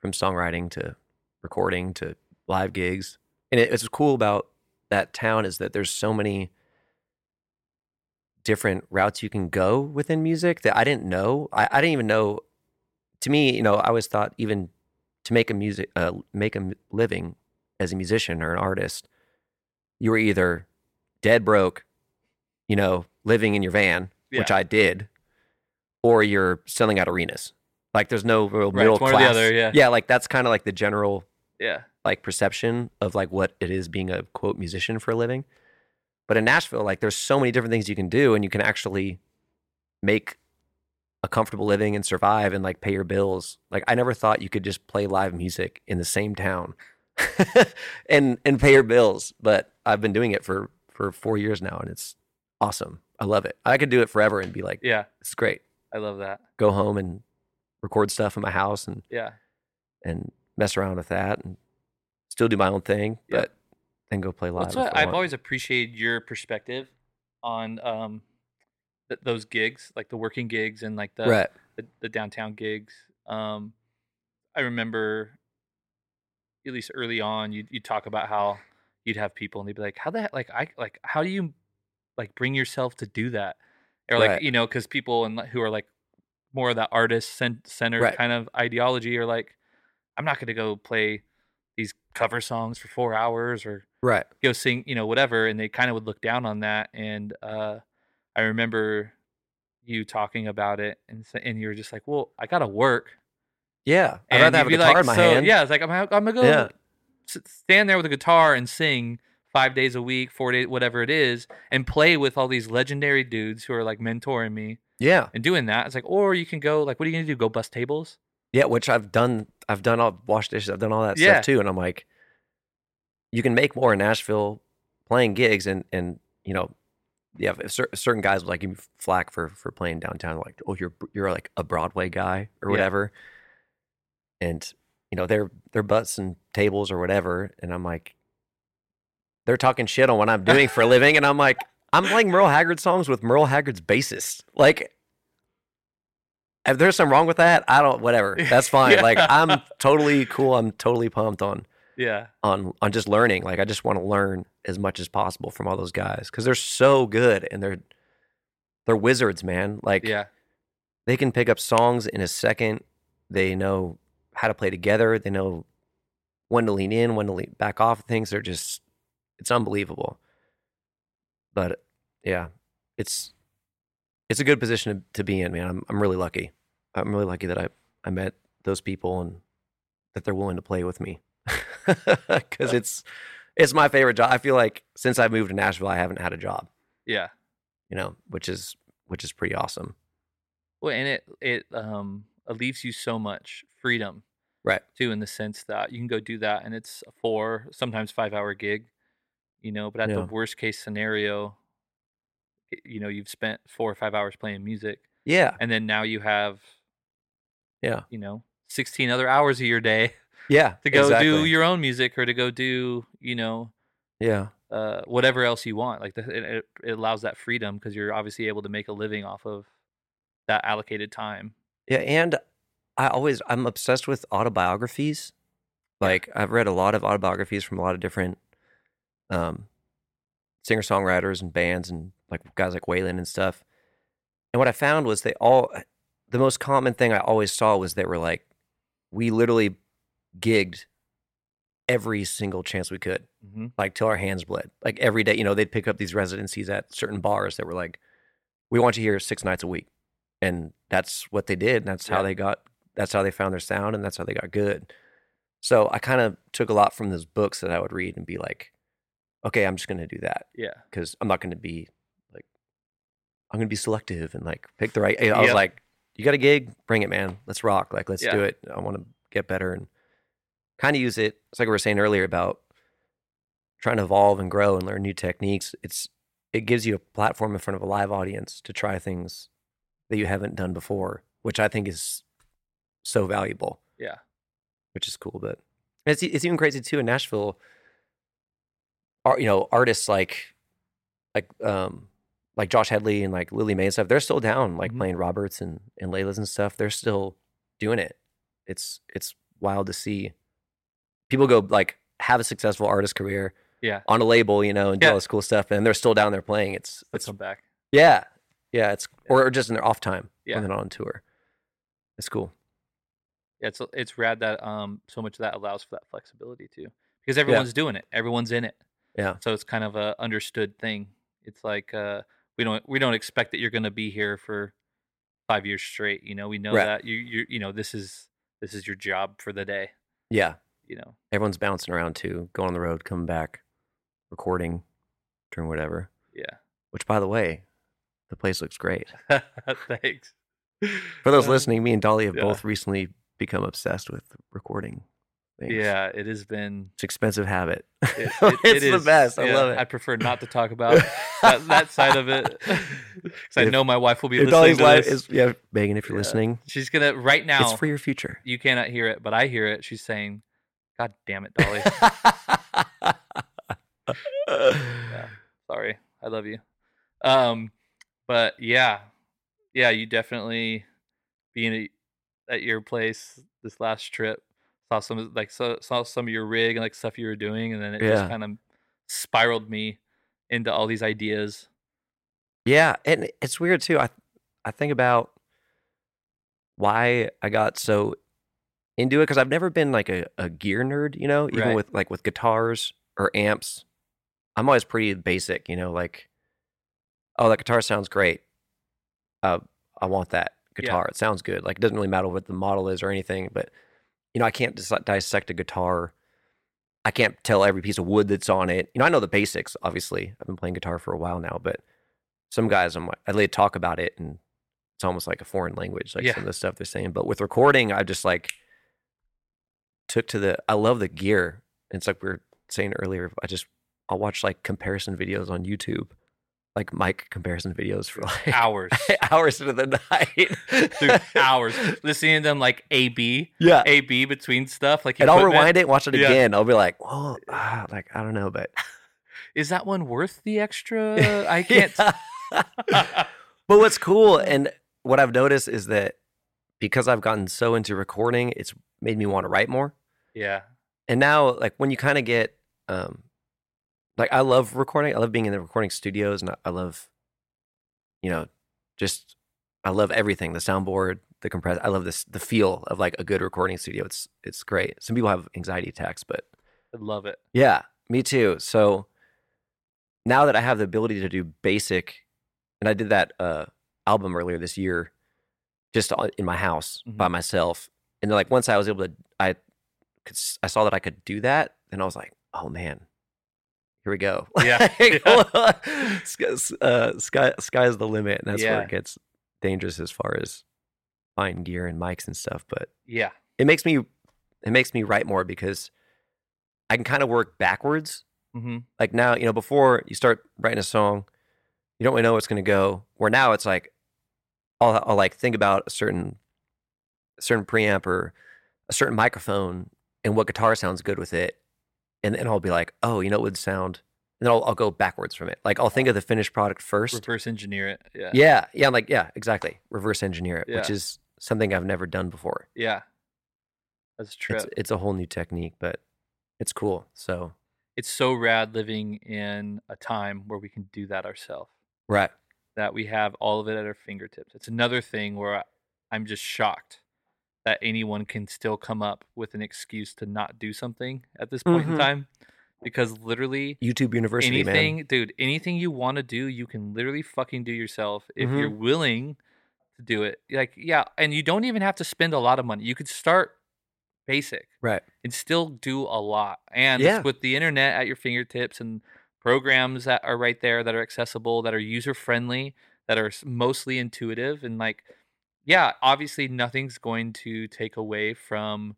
from songwriting to recording to live gigs. And it, what's cool about that town is that there's so many different routes you can go within music that I didn't know. I, I didn't even know. To me, you know, I always thought even to make a music, uh, make a living as a musician or an artist, you were either dead broke, you know, living in your van, which I did, or you're selling out arenas. Like there's no real Right, middle it's one or the class. other, yeah. yeah, like that's kind of like the general yeah. like perception of like what it is being a quote musician for a living. But in Nashville, like there's so many different things you can do, and you can actually make a comfortable living and survive and like pay your bills. Like I never thought you could just play live music in the same town <laughs> and and pay your bills. But I've been doing it for for four years now, and it's awesome. I love it. I could do it forever and be like, Yeah. it's great. I love that. Go home and record stuff in my house and Yeah. and mess around with that and still do my own thing, Yeah. but then go play live. That's what I've always appreciated your perspective on um th- those gigs, like the working gigs and like the right. the, the downtown gigs. Um, I remember, at least early on, you you talk about how you'd have people and they'd be like, "How the heck, like I like how do you like bring yourself to do that?" Or like Right. you know, because people and who are like more of that artist cent- centered Right. kind of ideology are like, "I'm not going to go play these cover songs for four hours or Right. go sing, you know, whatever. And they kind of would look down on that. And uh, I remember you talking about it, and and you were just like, "Well, I gotta work." Yeah. I'd rather have a guitar like, in my so, hand. Yeah, it's like I'm, I'm gonna go Yeah. stand there with a guitar and sing five days a week, four days, whatever it is, and play with all these legendary dudes who are like mentoring me Yeah. and doing that. It's like, or you can go like, what are you gonna do? Go bust tables? Yeah. Which I've done. I've done all wash dishes. I've done all that Yeah. stuff too. And I'm like, you can make more in Nashville playing gigs and and you know, yeah, cer- certain guys will like give me flack for for playing downtown. Like, oh, you're you're like a Broadway guy or Yeah. whatever. And you know, they're they're butts and tables or whatever. And I'm like, they're talking shit on what I'm doing for a living, and I'm like, I'm playing Merle Haggard songs with Merle Haggard's bassist. Like, if there's something wrong with that, I don't. Whatever, <laughs> that's fine. Like, I'm totally cool. I'm totally pumped on Yeah, on on just learning. Like, I just want to learn as much as possible from all those guys because they're so good and they're they're wizards, man. Like, yeah, they can pick up songs in a second. They know how to play together. They know when to lean in, when to lean back off things. They're just it's unbelievable. But yeah, it's it's a good position to, to be in, man. I'm I'm really lucky. I'm really lucky that I I met those people and that they're willing to play with me <laughs> because it's it's my favorite job. I feel like since I moved to Nashville, I haven't had a job, Yeah. you know, which is which is pretty awesome. Well, and it it um it leaves you so much freedom Right. too, in the sense that you can go do that, and it's a four, sometimes five hour gig, you know. But at the worst case scenario, you know, you've spent four or five hours playing music, Yeah. and then now you have, Yeah. you know, sixteen other hours of your day Yeah. <laughs> to go do your own music or to go do, you know, Yeah. uh, whatever else you want. Like the, it, it allows that freedom because you're obviously able to make a living off of that allocated time. Yeah, and I always I'm obsessed with autobiographies. Like I've read a lot of autobiographies from a lot of different um singer songwriters and bands and like guys like Waylon and stuff. And what I found was they all the most common thing I always saw was they were like we literally gigged every single chance we could, Mm-hmm. like till our hands bled. Like every day, you know, they'd pick up these residencies at certain bars that were like, we want you here six nights a week. And that's what they did. And that's how they got, that's how they found their sound and that's how they got good. So I kind of took a lot from those books that I would read and be like, okay, I'm just going to do that Yeah. because I'm not going to be like, I'm going to be selective and like pick the right. I was Yep. like, you got a gig, bring it, man. Let's rock. Like, let's Yeah. do it. I want to get better and kind of use it. It's like we were saying earlier about trying to evolve and grow and learn new techniques. It's it gives you a platform in front of a live audience to try things that you haven't done before, which I think is so valuable, Yeah. which is cool. But it's it's even crazy too in Nashville. Are you know artists like like um like Josh Hedley and like Lillie Mae and stuff? They're still down like Mhm. playing Roberts and and Layla's and stuff. They're still doing it. It's it's wild to see people go like have a successful artist career Yeah. on a label, you know, and do Yeah. all this cool stuff, and they're still down there playing. It's it's come back. yeah, yeah. It's or just in their off time Yeah. when they're not on tour. It's cool. Yeah, it's it's rad that um so much of that allows for that flexibility too, because everyone's doing it, everyone's in it. Yeah. So it's kind of a understood thing. It's like uh we don't we don't expect that you're going to be here for five years straight. You know, we know Right. that you you you know this is this is your job for the day. Yeah, You know. everyone's bouncing around too, going on the road, coming back, recording, doing whatever. Yeah. Which, by the way, the place looks great. <laughs> Thanks. For those <laughs> listening, me and Dolly have yeah. both recently become obsessed with recording things. Yeah, it has been. it's an expensive habit. It, <laughs> it- it's it the best. I yeah, love it. I prefer not to talk about <laughs> that, that side of it <laughs> because I know my wife will be listening life is yeah, Megan, if you're Yeah. listening, She's gonna right now. it's for your future. you cannot hear it, but I hear it. She's saying, "God damn it, Dolly." Sorry, I love you. Um, but yeah, yeah, you definitely being at your place this last trip saw some of- like saw, saw some of your rig and like stuff you were doing, and then it Yeah. just kind of spiraled me into all these ideas. Yeah, and it's weird too. I I think about why I got so into it because I've never been like a, a gear nerd, you know, even Right. with like with guitars or amps. I'm always pretty basic, you know, like oh that guitar sounds great. Uh, I want that Yeah. guitar. It sounds good. Like it doesn't really matter what the model is or anything, but you know I can't dis- dissect a guitar. I can't tell every piece of wood that's on it. You know I know the basics. Obviously, I've been playing guitar for a while now, but some guys I'm like, I lay talk about it and it's almost like a foreign language, like Yeah. some of the stuff they're saying. But with recording, I just like took to the I love the gear. It's like we were saying earlier, I just I'll watch like comparison videos on YouTube. Like mic comparison videos for like Hours, <laughs> hours into the night. Dude, hours <laughs> listening to them like A B Yeah. A B between stuff. Like and I'll rewind it and watch it Yeah. again. I'll be like, oh, ah, like I don't know, but <laughs> Is that one worth the extra? I can't. but what's cool and what I've noticed is that because I've gotten so into recording, it's made me want to write more. yeah, And now, like when you kind of get, um, like I love recording. I love being in the recording studios, and I, love, you know, just I love everything—the soundboard, the compress. I love this the feel of like a good recording studio. It's it's great. Some people have anxiety attacks, but I love it. yeah, me too. So now that I have the ability to do basic, and I did that uh, album earlier this year, just in my house by myself, and then like once I was able to, I could, I saw that I could do that, and I was like, oh man, here we go. <laughs> Yeah, sky, uh, sky, sky's the limit, and that's where it gets dangerous as far as fine gear and mics and stuff. But Yeah. it makes me, it makes me write more because I can kind of work backwards Mm-hmm. like now, you know, before you start writing a song, you don't really know what's going to go. Where now it's like, I'll, I'll like think about a certain, a certain preamp or a certain microphone and what guitar sounds good with it, and then I'll be like, oh, you know, it would sound, and then I'll, I'll go backwards from it. Like I'll think of the finished product first. Reverse engineer it. Yeah. Yeah, yeah, I'm like yeah, exactly. Reverse engineer it, which is something I've never done before. Yeah. That's true. It's it's a whole new technique, but it's cool. So it's so rad living in a time where we can do that ourselves. right, That we have all of it at our fingertips. It's another thing where I'm just shocked that anyone can still come up with an excuse to not do something at this point Mhm. in time, because literally YouTube University, anything, man. dude, anything you want to do, you can literally fucking do yourself if Mhm. you're willing to do it. Like, yeah, and you don't even have to spend a lot of money. You could start basic Right. and still do a lot. And Yeah. with the internet at your fingertips and programs that are right there that are accessible, that are user friendly, that are mostly intuitive and like yeah, obviously nothing's going to take away from,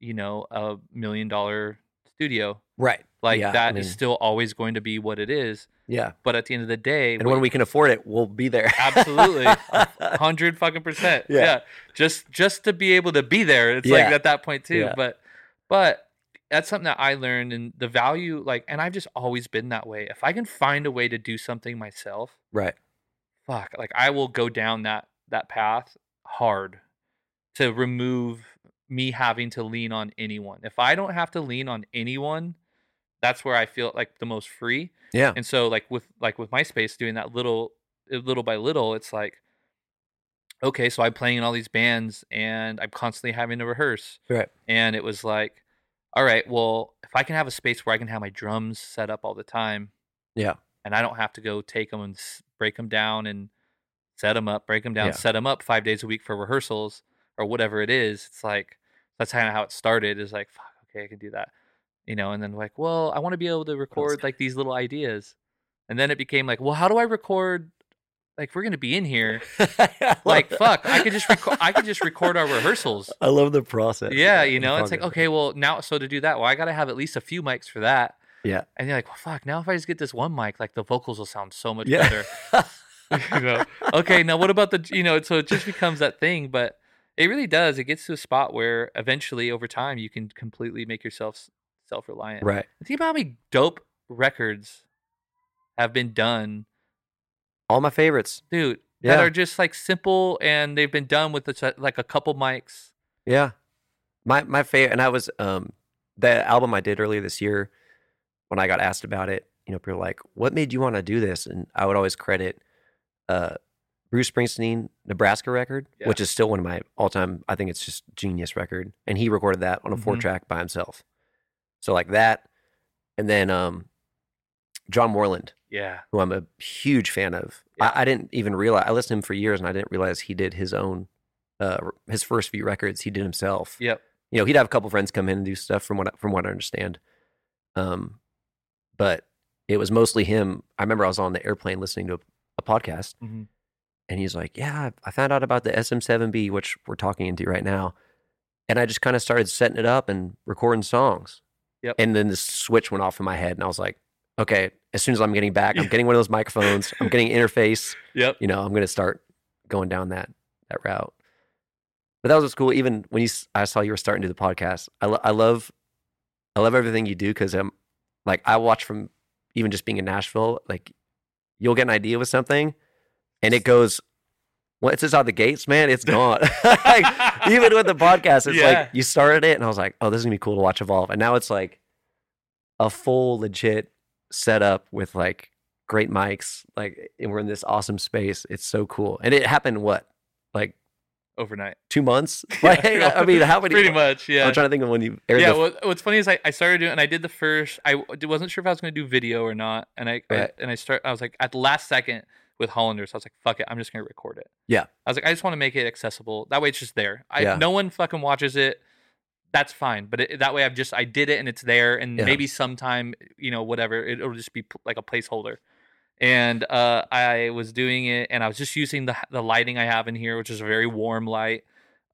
you know, a million dollar studio. Right. Like Yeah, I that is mean- still always going to be what it is. Yeah. But at the end of the day, And when we can afford it, we'll be there. absolutely <laughs> hundred fucking percent. Yeah. Yeah. Just just to be able to be there. It's Yeah. like at that point too. But but that's something that I learned and the value, like, and I've just always been that way. If I can find a way to do something myself, right. fuck, like I will go down that that path hard to remove me having to lean on anyone. If I don't have to lean on anyone, that's where I feel like the most free. Yeah. And so like with like with my space doing that little uh, little by little, it's like okay, so I'm playing in all these bands and I'm constantly having to rehearse. Right. And it was like, all right, well, if I can have a space where I can have my drums set up all the time Yeah. and I don't have to go take them and break them down and set them up, break them down, Yeah. set them up 5 days a week for rehearsals or whatever it is. It's like that's kind of how it started is like, fuck, okay, I can do that. You know, and then like, well, I want to be able to record like these little ideas. And then it became like, well, how do I record like we're going to be in here <laughs> like fuck i could just record i could just record our rehearsals I love the process. yeah you know it's like okay well now so to do that well i gotta have at least a few mics for that Yeah. and you're like well fuck now if i just get this one mic like the vocals will sound so much Yeah. better <laughs> <laughs> you know okay now what about the you know so it just becomes that thing but it really does it gets to a spot where eventually over time you can completely make yourself self-reliant right. think about how many dope records have been done All my favorites. dude that are just like simple and they've been done with like a couple mics Yeah. My my favorite and I was um that album I did earlier this year when I got asked about it, you know, people were like, What made you want to do this? And I would always credit uh Bruce Springsteen, Nebraska record, Yeah. which is still one of my all time I think it's just genius record. And he recorded that on a four Mhm. track by himself. So like that. And then um John Moreland, yeah who I'm a huge fan of. Yeah. I, I didn't even realize I listened to him for years, and I didn't realize he did his own, uh, his first few records he did himself. yep You know, he'd have a couple friends come in and do stuff from what I- from what I understand. Um, but it was mostly him. I remember I was on the airplane listening to a, podcast, Mhm. and he's like, "Yeah, I found out about the SM7B, which we're talking into right now." And I just kind of started setting it up and recording songs. Yep. And then the switch went off in my head, and I was like, "Okay, as soon as I'm getting back, I'm getting one of those microphones. I'm getting interface. <laughs> yep You know, I'm going to start going down that that route." But that was what's cool. Even when you, I saw you were starting to do the podcast, I, lo- I love, I love everything you do because I'm, like, I watch from even just being in Nashville. Like, you'll get an idea with something, and it goes, once it's out the gates, man, it's gone. <laughs> like, even with the podcast, it's Yeah. like you started it, and I was like, oh, this is gonna be cool to watch evolve, and now it's like a full legit setup with like great mics, like, and we're in this awesome space. It's so cool, and it happened what, like overnight. Two months? <laughs> Like, I mean, how many? Pretty much, yeah. I'm trying to think of when you aired yeah, the. what, what's funny is I, I started doing and I did the first I wasn't sure if I was going to do video or not and I, I and I start I was like at the last second with Hollander, so I was like fuck it I'm just going to record it. Yeah. I was like I just want to make it accessible. That way it's just there. I Yeah. no one fucking watches it. That's fine, but it, that way I've just I did it and it's there and Yeah. maybe sometime, you know, whatever, it, it'll just be like a placeholder. And uh I was doing it and I was just using the the lighting I have in here which is a very warm light.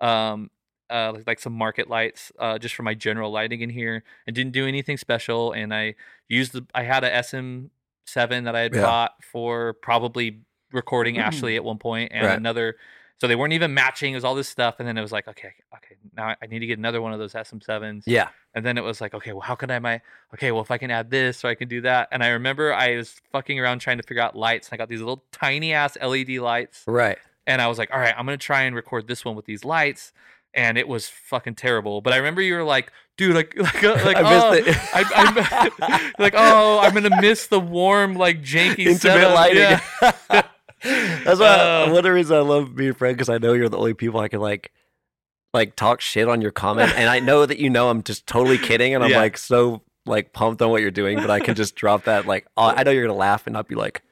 Um uh, like, like some market lights uh, just for my general lighting in here and didn't do anything special and i used the i had a sm7 that i had Yeah. bought for probably recording Mhm. ashley at one point and Right. another so they weren't even matching it was all this stuff and then it was like okay okay now I- need to get another one of those sm7s yeah. and then it was like okay well how can i my okay well if i can add this or i can do that and i remember i was fucking around trying to figure out lights and i got these little tiny ass led lights Right. and I was like, all right, I'm gonna try and record this one with these lights, and it was fucking terrible. But I remember you were like, dude, like, <laughs> like, uh, like, <laughs> I oh, I, I, <laughs> like, oh, I'm gonna miss the warm, like, janky Intimate setup. lighting. Yeah. That's why Uh, one of the reasons I love being a friend because I know you're the only people I can like like talk shit on your comment, and I know that you know I'm just totally kidding, and I'm Yeah. like so like pumped on what you're doing, but I can just drop that like oh, I know you're gonna laugh and not be like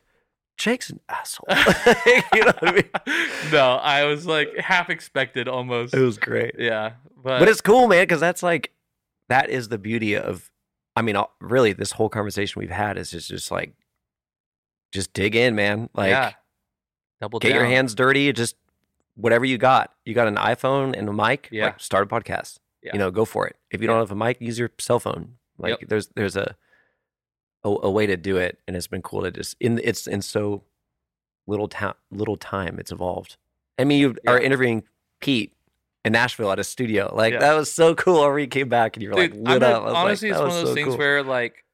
Jake's an asshole. <laughs> you know what I mean? <laughs> no, I was like half expected almost. It was great, Yeah, but, but it's cool, man, because that's like that is the beauty of. I mean, really, this whole conversation we've had is just just like just dig in, man. Like yeah, double get your hands dirty just whatever you got you got an iphone and a mic Yeah. like start a podcast Yeah. you know go for it if you don't have a mic use your cell phone like Yep. there's there's a, a a way to do it and it's been cool to just in it's in so little time little time it's evolved i mean you are interviewing pete in nashville at a studio like Yeah. that was so cool whenever you came back and you were Dude, like lit up I was like, honestly, that it's one of those so things cool. where like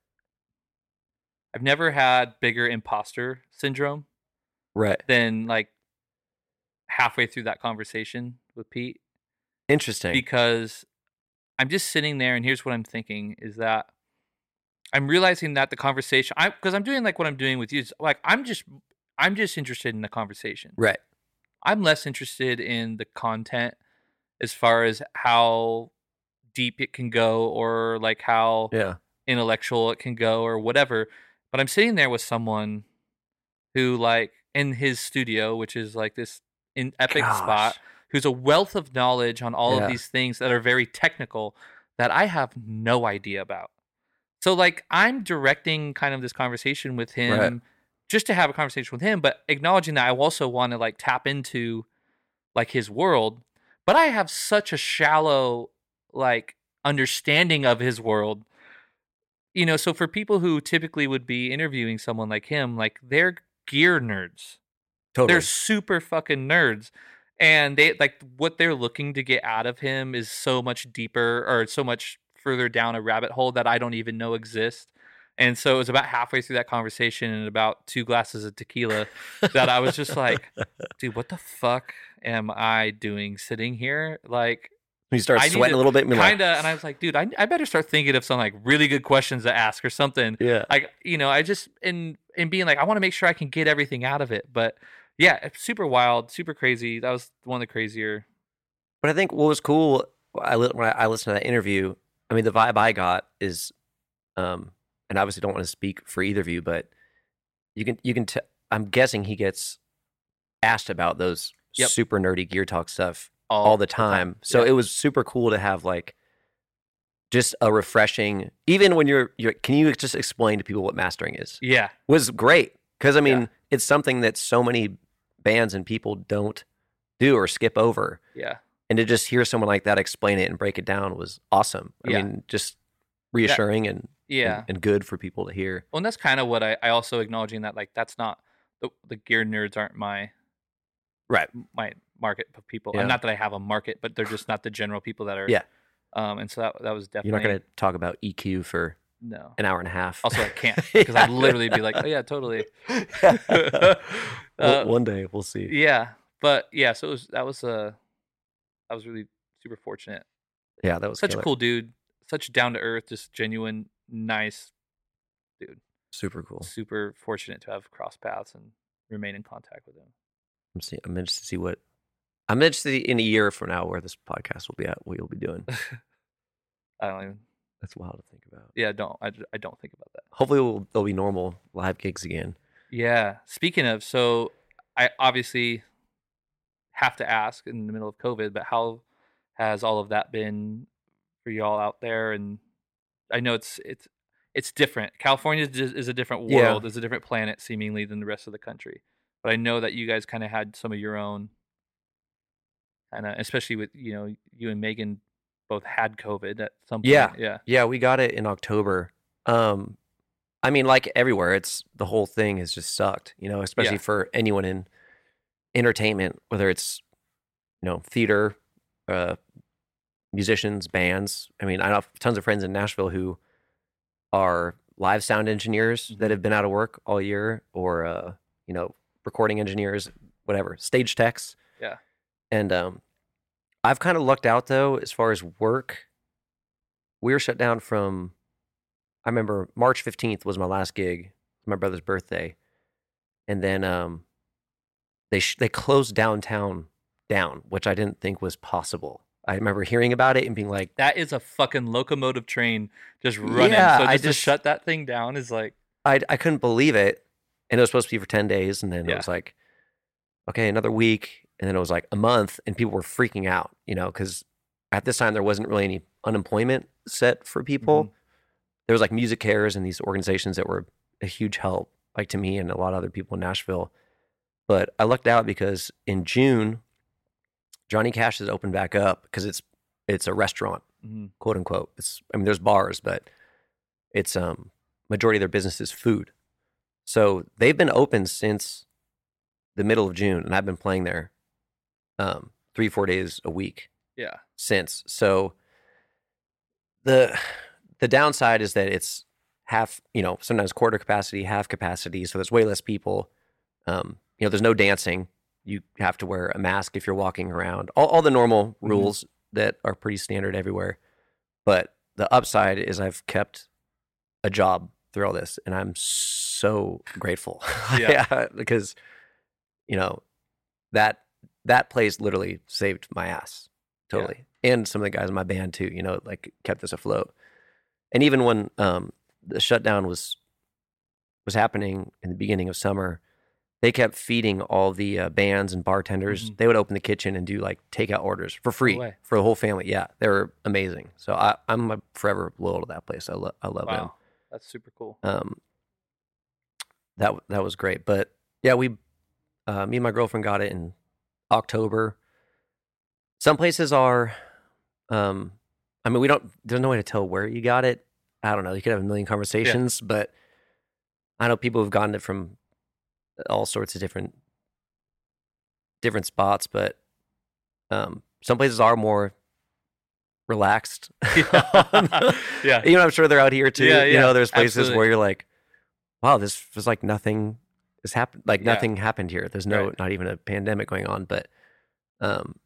I've never had bigger imposter syndrome right than like halfway through that conversation with Pete interesting because I'm just sitting there and here's what I'm thinking is that I'm realizing that the conversation I because I'm doing like what I'm doing with you is, like I'm just I'm just interested in the conversation. right I'm less interested in the content as far as how deep it can go or like how yeah intellectual it can go or whatever. But I'm sitting there with someone who like in his studio, which is like this in epic Gosh. spot, who's a wealth of knowledge on all Yeah. of these things that are very technical that I have no idea about. So like I'm directing kind of this conversation with him Right. just to have a conversation with him, but acknowledging that I also want to like tap into like his world, but I have such a shallow like understanding of his world. You know, so for people who typically would be interviewing someone like him, like they're gear nerds. totally They're super fucking nerds. And they like what they're looking to get out of him is so much deeper or so much further down a rabbit hole that I don't even know exists. And so it was about halfway through that conversation and about two glasses of tequila that I was just like, <laughs> dude, what the fuck am I doing sitting here? Like, you start I sweating to a little bit and be like. And I was like, dude, I, I better start thinking of some like really good questions to ask or something. yeah Like, you know, I just, in, in being like, I want to make sure I can get everything out of it. But yeah, super wild, super crazy. That was one of the crazier. But I think what was cool, I when I, I listened to that interview, I mean, the vibe I got is, um, and obviously don't want to speak for either of you, but you can, you can, t- I'm guessing he gets asked about those Yep. super nerdy gear talk stuff all, the time. So it was super cool to have like just a refreshing, even when you're, you're, can you just explain to people what mastering is? Yeah. Was great. Cause I mean, Yeah. it's something that so many bands and people don't do or skip over Yeah. and to just hear someone like that explain it and break it down was awesome. I Yeah. mean, just reassuring and, and- Yeah. and, good for people to hear. Well, and that's kind of what I, I also acknowledging that like that's not the, the gear nerds aren't my Right. my market of people. Yeah. And not that I have a market, but they're just not the general people that are. Yeah. Um, and so that that was definitely You're not going to talk about EQ for no. an hour and a half. Also, I can't <laughs> because I'd literally be like, oh yeah, totally. <laughs> <laughs> Uh, one day we'll see. yeah, but yeah, so it was that was uh, I was really super fortunate. Yeah, that was Such killer. a cool dude, such down to earth, just genuine, nice dude. super cool. Super fortunate to have crossed paths and remain in contact with him. I'm, see, I'm interested to see what I'm interested in a year from now where this podcast will be at, what you'll be doing. <laughs> I don't even. That's wild to think about. Yeah, don't. I, I don't think about that. Hopefully, we'll, there'll be normal live gigs again. Yeah. Speaking of, so I obviously have to ask in the middle of COVID, but how has all of that been for y'all out there? And I know it's it's it's different. California is, a different Yeah. world, is a different planet seemingly than the rest of the country. But I know that you guys kind of had some of your own, and especially with you know you and Megan both had COVID at some point. Yeah. Yeah. Yeah, we got it in October. Um, I mean, like everywhere, it's the whole thing has just sucked, you know, especially Yeah. for anyone in entertainment, whether it's, you know, theater, uh, musicians, bands. I mean, I have tons of friends in Nashville who are live sound engineers that have been out of work all year or, uh, you know, recording engineers, whatever, stage techs. Yeah. And, um, I've kind of lucked out though, as far as work. We were shut down from, I remember March 15th was my last gig, my brother's birthday. And then, um, they, sh- they closed downtown down, which I didn't think was possible. I remember hearing about it and being like, That is a fucking locomotive train just running. Yeah, so I just, just- to shut that thing down is like I I couldn't believe it, and it was supposed to be for ten days, and then it was like, okay, another week, and then it was like a month, and people were freaking out, you know, because at this time there wasn't really any unemployment set for people. Mhm. There was like MusiCares and these organizations that were a huge help, like to me and a lot of other people in Nashville. But I lucked out because in June, Johnny Cash has opened back up because it's it's a restaurant mhm. quote unquote. It's I mean there's bars, but it's um majority of their business is food. So they've been open since the middle of June, and I've been playing there um three four days a week yeah. since. So the the downside is that it's half, you know, sometimes quarter capacity, half capacity, so there's way less people. Um, you know, there's no dancing. You have to wear a mask if you're walking around. All, all the normal Mhm. rules that are pretty standard everywhere. But the upside is I've kept a job through all this, and I'm so grateful. <laughs> Yeah. because you know that that place literally saved my ass Yeah. totally, and some of the guys in my band too. You know, like kept us afloat. And even when um, the shutdown was was happening in the beginning of summer, they kept feeding all the uh, bands and bartenders. Mhm. They would open the kitchen and do like takeout orders for free way. for the whole family. Yeah, they were amazing. So I, I'm forever loyal to that place. I, lo- I love them. That's super cool. Um, that that was great. But yeah, we, uh, me and my girlfriend got it in October. Some places are, um, I mean, we don't. There's no way to tell where you got it. I don't know. You could have a million conversations, but I know people have gotten it from all sorts of different different spots. But um, some places are more relaxed. <laughs> Yeah. <laughs> you know, I'm sure they're out here too. Yeah, you know, there's places absolutely. where you're like, wow, this was like nothing has happened. Like Yeah. nothing happened here. There's no, Right. not even a pandemic going on. But um,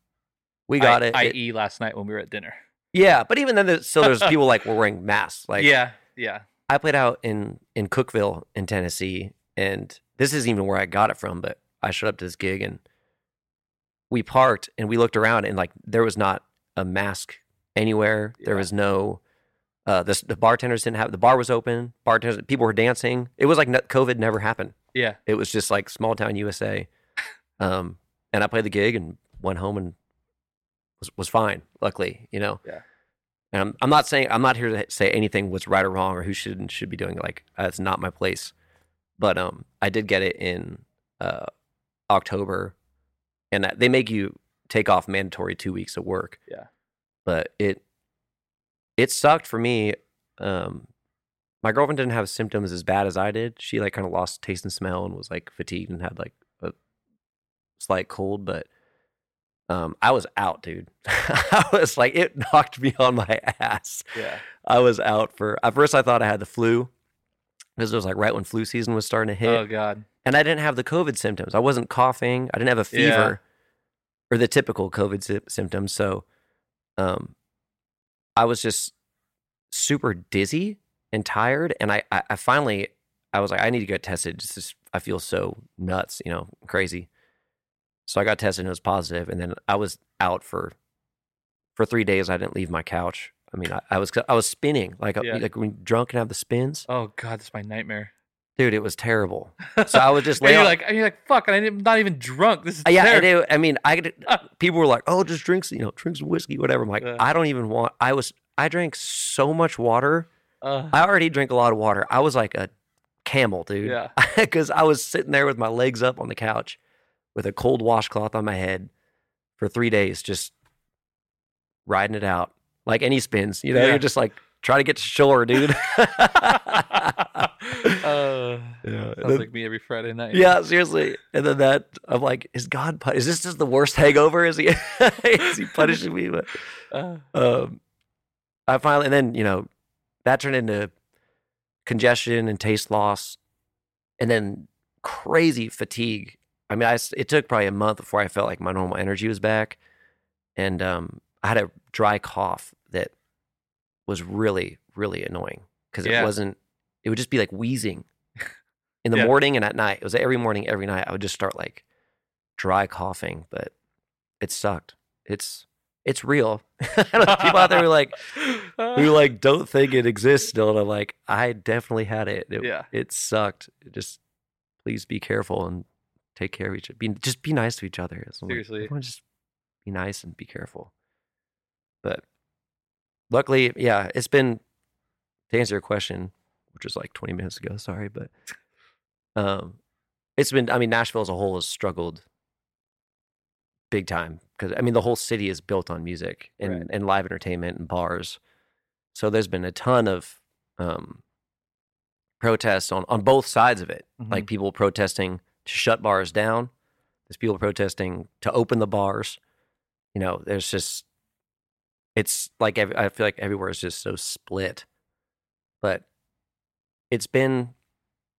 we got I, it. It- I.e., last night when we were at dinner. Yeah, but even then, there's, still there's <laughs> people like were wearing masks. Like, yeah. Yeah. I played out in in Cookeville in Tennessee, and this isn't even where I got it from. But I showed up to this gig, and we parked, and we looked around, and like there was not a mask anywhere. There was no. Uh, the, the bartenders didn't have the bar was open. Bartenders, people were dancing. It was like no, COVID never happened. Yeah. It was just like small town USA. <laughs> Um, and I played the gig and went home and was was fine. Luckily, you know. Yeah. And I'm I'm not saying I'm not here to say anything was right or wrong or who should and should be doing it. Like that's not my place. But um, I did get it in uh October, and that, they make you take off mandatory two weeks of work. Yeah. But it it sucked for me. Um, my girlfriend didn't have symptoms as bad as I did. She like kind of lost taste and smell and was like fatigued and had like a slight cold, but um, I was out, dude. <laughs> I was like, it knocked me on my ass. Yeah. I was out for at first. I thought I had the flu because it was like right when flu season was starting to hit, Oh God. and I didn't have the COVID symptoms. I wasn't coughing. I didn't have a Yeah. fever or the typical COVID sy- symptoms. So, um, I was just super dizzy and tired, and I, I, I finally, I was like, I need to get tested. Just, just I feel so nuts, you know, crazy. So I got tested and it was positive, and then I was out for for three days. I didn't leave my couch. I mean, I, I was I was spinning like uh, Yeah. like when drunk and have the spins, Oh god, that's my nightmare. Dude. It was terrible. So I was <laughs> just you're like, you're like, fuck, and I'm not even drunk. This is Uh, yeah, terrible. it, I mean, I <laughs> people were like, "Oh, just drinks, you know, drinks some whiskey, whatever." I'm like, Yeah. I don't even want. I was, I drank so much water. Uh, I already drink a lot of water. I was like a camel, dude. Yeah. <laughs> because I was sitting there with my legs up on the couch, with a cold washcloth on my head, for three days, just riding it out like any spins. You know, Yeah. you're just like try to get to shore, dude. <laughs> uh, Yeah. sounds like me every Friday night. Yeah, seriously. And then that I'm like, is God? Is this just the worst hangover? Is he? <laughs> is he punishing me? But <laughs> Uh, um, I finally, and then you know, that turned into congestion and taste loss, and then crazy fatigue. I mean, I it took probably a month before I felt like my normal energy was back, and um, I had a dry cough that was really, really annoying because Yeah. it wasn't. It would just be like wheezing <laughs> in the Yeah. morning and at night. It was every morning, every night. I would just start like dry coughing, but it sucked. It's it's real. <laughs> I don't know, People out there who like who <laughs> like don't think it exists still, and I'm like, I definitely had it. It, Yeah. it sucked. It just please be careful and take care of each other. Be just be nice to each other. Like, Seriously. everyone just be nice and be careful. But luckily, yeah, it's been to answer your question, which was like 20 minutes ago. Sorry, but um, it's been. I mean, Nashville as a whole has struggled big time because I mean the whole city is built on music and, Right. and live entertainment and bars. So there's been a ton of um, protests on on both sides of it. Like people protesting to shut bars down. There's people protesting to open the bars. You know, there's just it's like I feel like everywhere is just so split. But it's been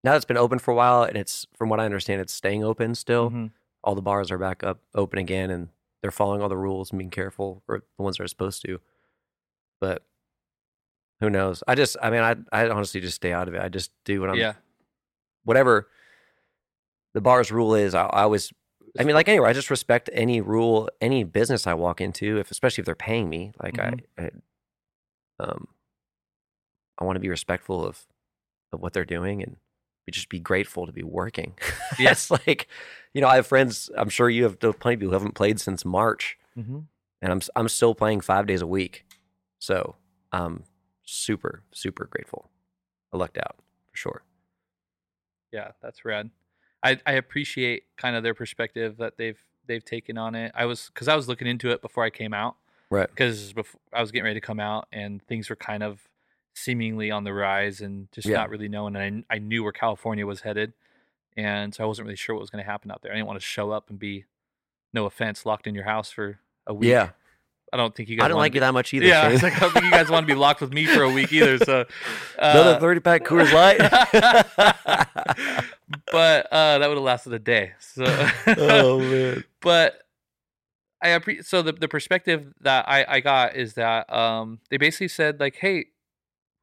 now it's been open for a while, and it's from what I understand, it's staying open still Mhm. all the bars are back up open again and they're following all the rules and being careful or the ones that are supposed to. But who knows? I just i mean i i honestly just stay out of it. I just do what i'm yeah. whatever the bar's rule is i, I always i mean like anywhere i just respect any rule any business i walk into if especially if they're paying me like I, I um i want to be respectful of of what they're doing and just be grateful to be working <laughs> Yes. like you know i have friends i'm sure you have plenty of people who haven't played since march hmm and i'm i'm still playing five days a week so i'm super super grateful i lucked out for sure Yeah, that's rad. I, I appreciate kind of their perspective that they've they've taken on it. I was because I was looking into it before I came out right because before I was getting ready to come out and things were kind of seemingly on the rise and just Yeah. not really knowing. And I, I knew where California was headed, and so I wasn't really sure what was going to happen out there. I didn't want to show up and be, no offense, locked in your house for a week. yeah I don't think you guys. i don't like be- you that much either Yeah, like, I don't think you guys want to be locked with me for a week either. So <laughs> another uh, 30 pack coors light <laughs> but uh, that would have lasted a day. So, <laughs> oh man but I appre- so the the perspective that I I got is that um they basically said like, hey,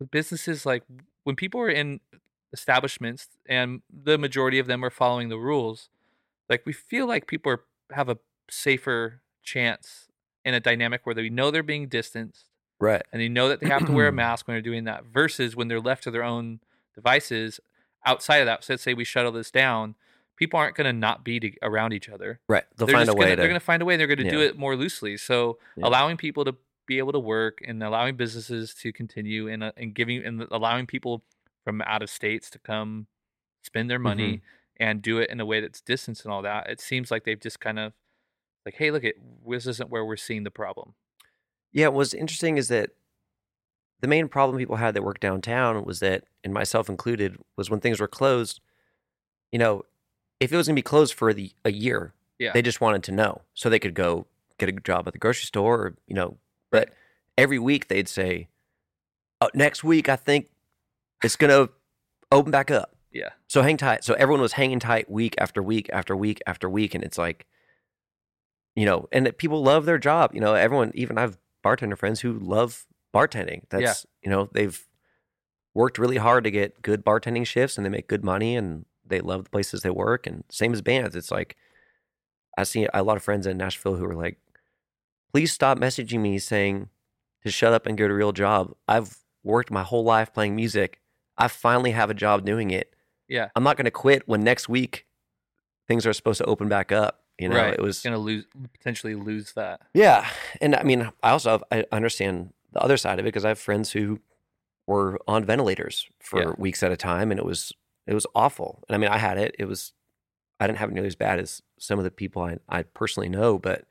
with businesses like when people are in establishments and the majority of them are following the rules, like we feel like people are have a safer chance in a dynamic where they know they're being distanced right. and they know that they have to wear a <clears throat> mask when they're doing that versus when they're left to their own devices outside of that. So let's say we shuttle this down people aren't going to not be to, around each other. Right. They'll they're find a way gonna, to they're going to find a way they're going to do it more loosely. So Yeah. allowing people to be able to work and allowing businesses to continue and, uh, and giving and allowing people from out of states to come spend their money Mm-hmm. and do it in a way that's distanced and all that it seems like they've just kind of like hey look at this isn't where we're seeing the problem Yeah, what's interesting is that the main problem people had that worked downtown was that, and myself included, was when things were closed. You know, if it was going to be closed for the a year, Yeah. they just wanted to know so they could go get a job at the grocery store, or you know. But every week they'd say, oh, "Next week, I think it's going to open back up." yeah So hang tight. So everyone was hanging tight week after week after week after week, and it's like, you know, and that people love their job. You know, everyone, even I have bartender friends who love bartending. That's you know, they've worked really hard to get good bartending shifts, and they make good money, and they love the places they work. And same as bands, it's like I see a lot of friends in Nashville who are like, please stop messaging me saying to shut up and get a real job. I've worked my whole life playing music. I finally have a job doing it. Yeah. I'm not going to quit when next week things are supposed to open back up. You know, right. it was gonna lose potentially lose that. yeah, and I mean, I also have, I understand the other side of it because I have friends who were on ventilators for Yeah. weeks at a time, and it was it was awful. And I mean, I had it. It was I didn't have it nearly as bad as some of the people I I personally know, but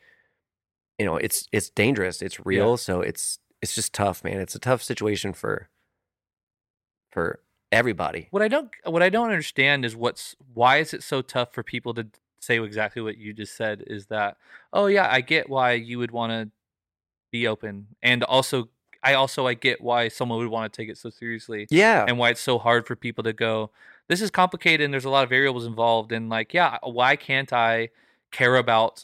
you know, it's it's dangerous. It's real, so it's it's just tough, man. It's a tough situation for for everybody. What I don't what I don't understand is what's why is it so tough for people to say exactly what you just said is that oh yeah, I get why you would want to be open and also I also I get why someone would want to take it so seriously Yeah, and why it's so hard for people to go this is complicated and there's a lot of variables involved and like yeah, why can't I care about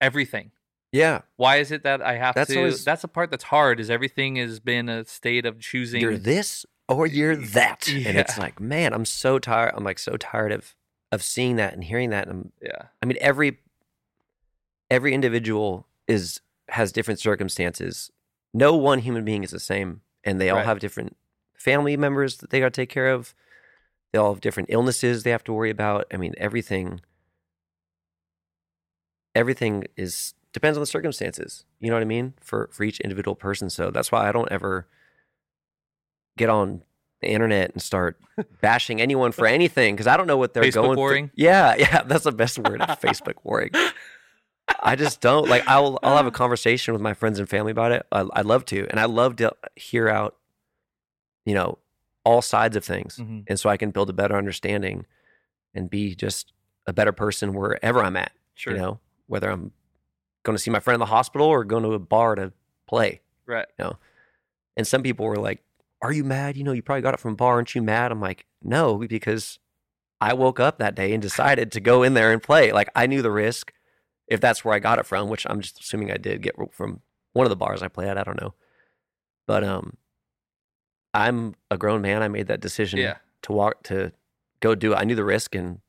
everything? Yeah. Why is it that I have That's to always- that's the part that's hard is everything has been a state of choosing You're this or you're that, and it's like, man, I'm so tired. I'm like so tired of of seeing that and hearing that. And I'm yeah. I mean, every every individual is has different circumstances. No one human being is the same, and they all Right. have different family members that they got to take care of. They all have different illnesses they have to worry about. I mean, everything everything is depends on the circumstances. You know what I mean? For for each individual person. So that's why I don't ever get on the internet and start <laughs> bashing anyone for anything because I don't know what they're Facebook going through. warring? Yeah, yeah, <laughs> that's the best word. <laughs> Facebook warring. I just don't like. I'll I'll have a conversation with my friends and family about it. I, I'd love to, and I love to hear out, you know, all sides of things, Mhm. and so I can build a better understanding, and be just a better person wherever I'm at. Sure. You know, whether I'm going to see my friend in the hospital or going to a bar to play. Right. You know? And some people were like, "Are you mad? You know, you probably got it from a bar. Aren't you mad?" I'm like, "No, because I woke up that day and decided to go in there and play. Like I knew the risk, if that's where I got it from, which I'm just assuming I did get from one of the bars I play at. I don't know, but um, I'm a grown man. I made that decision Yeah. to walk to go do it. I knew the risk, and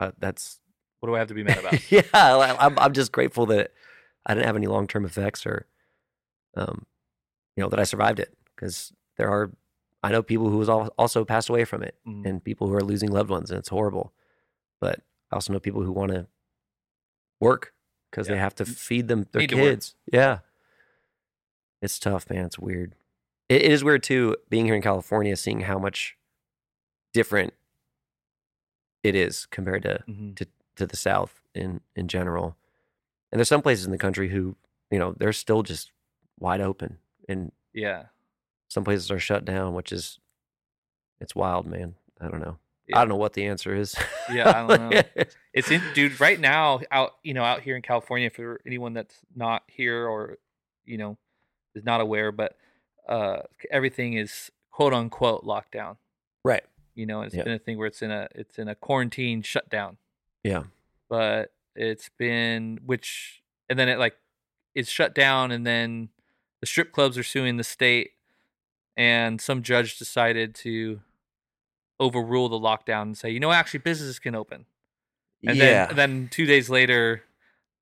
uh, that's What do I have to be mad about? <laughs> yeah. I'm I'm just grateful that I didn't have any long term effects or, um, you know, that I survived it because there are I know people who al- also passed away from it Mhm. and people who are losing loved ones and it's horrible, but I also know people who want to work because they have to feed them their Need kids. Yeah, it's tough, man. It's weird. It, it is weird too being here in California, seeing how much different it is compared to Mhm. to the South in in general. And there's some places in the country who, you know, they're still just wide open, and Yeah. some places are shut down, which is it's wild, man. I don't know. Yeah. I don't know what the answer is. Yeah, I don't know. <laughs> It's in, dude. Right now, out you know, out here in California, for anyone that's not here or you know is not aware, but uh, everything is quote unquote locked down. right. You know, it's Yeah. been a thing where it's in a it's in a quarantine shutdown. Yeah. but it's been which and then it like it's shut down and then the strip clubs are suing the state and some judge decided to overrule the lockdown and say you know actually businesses can open and yeah. then and then two days later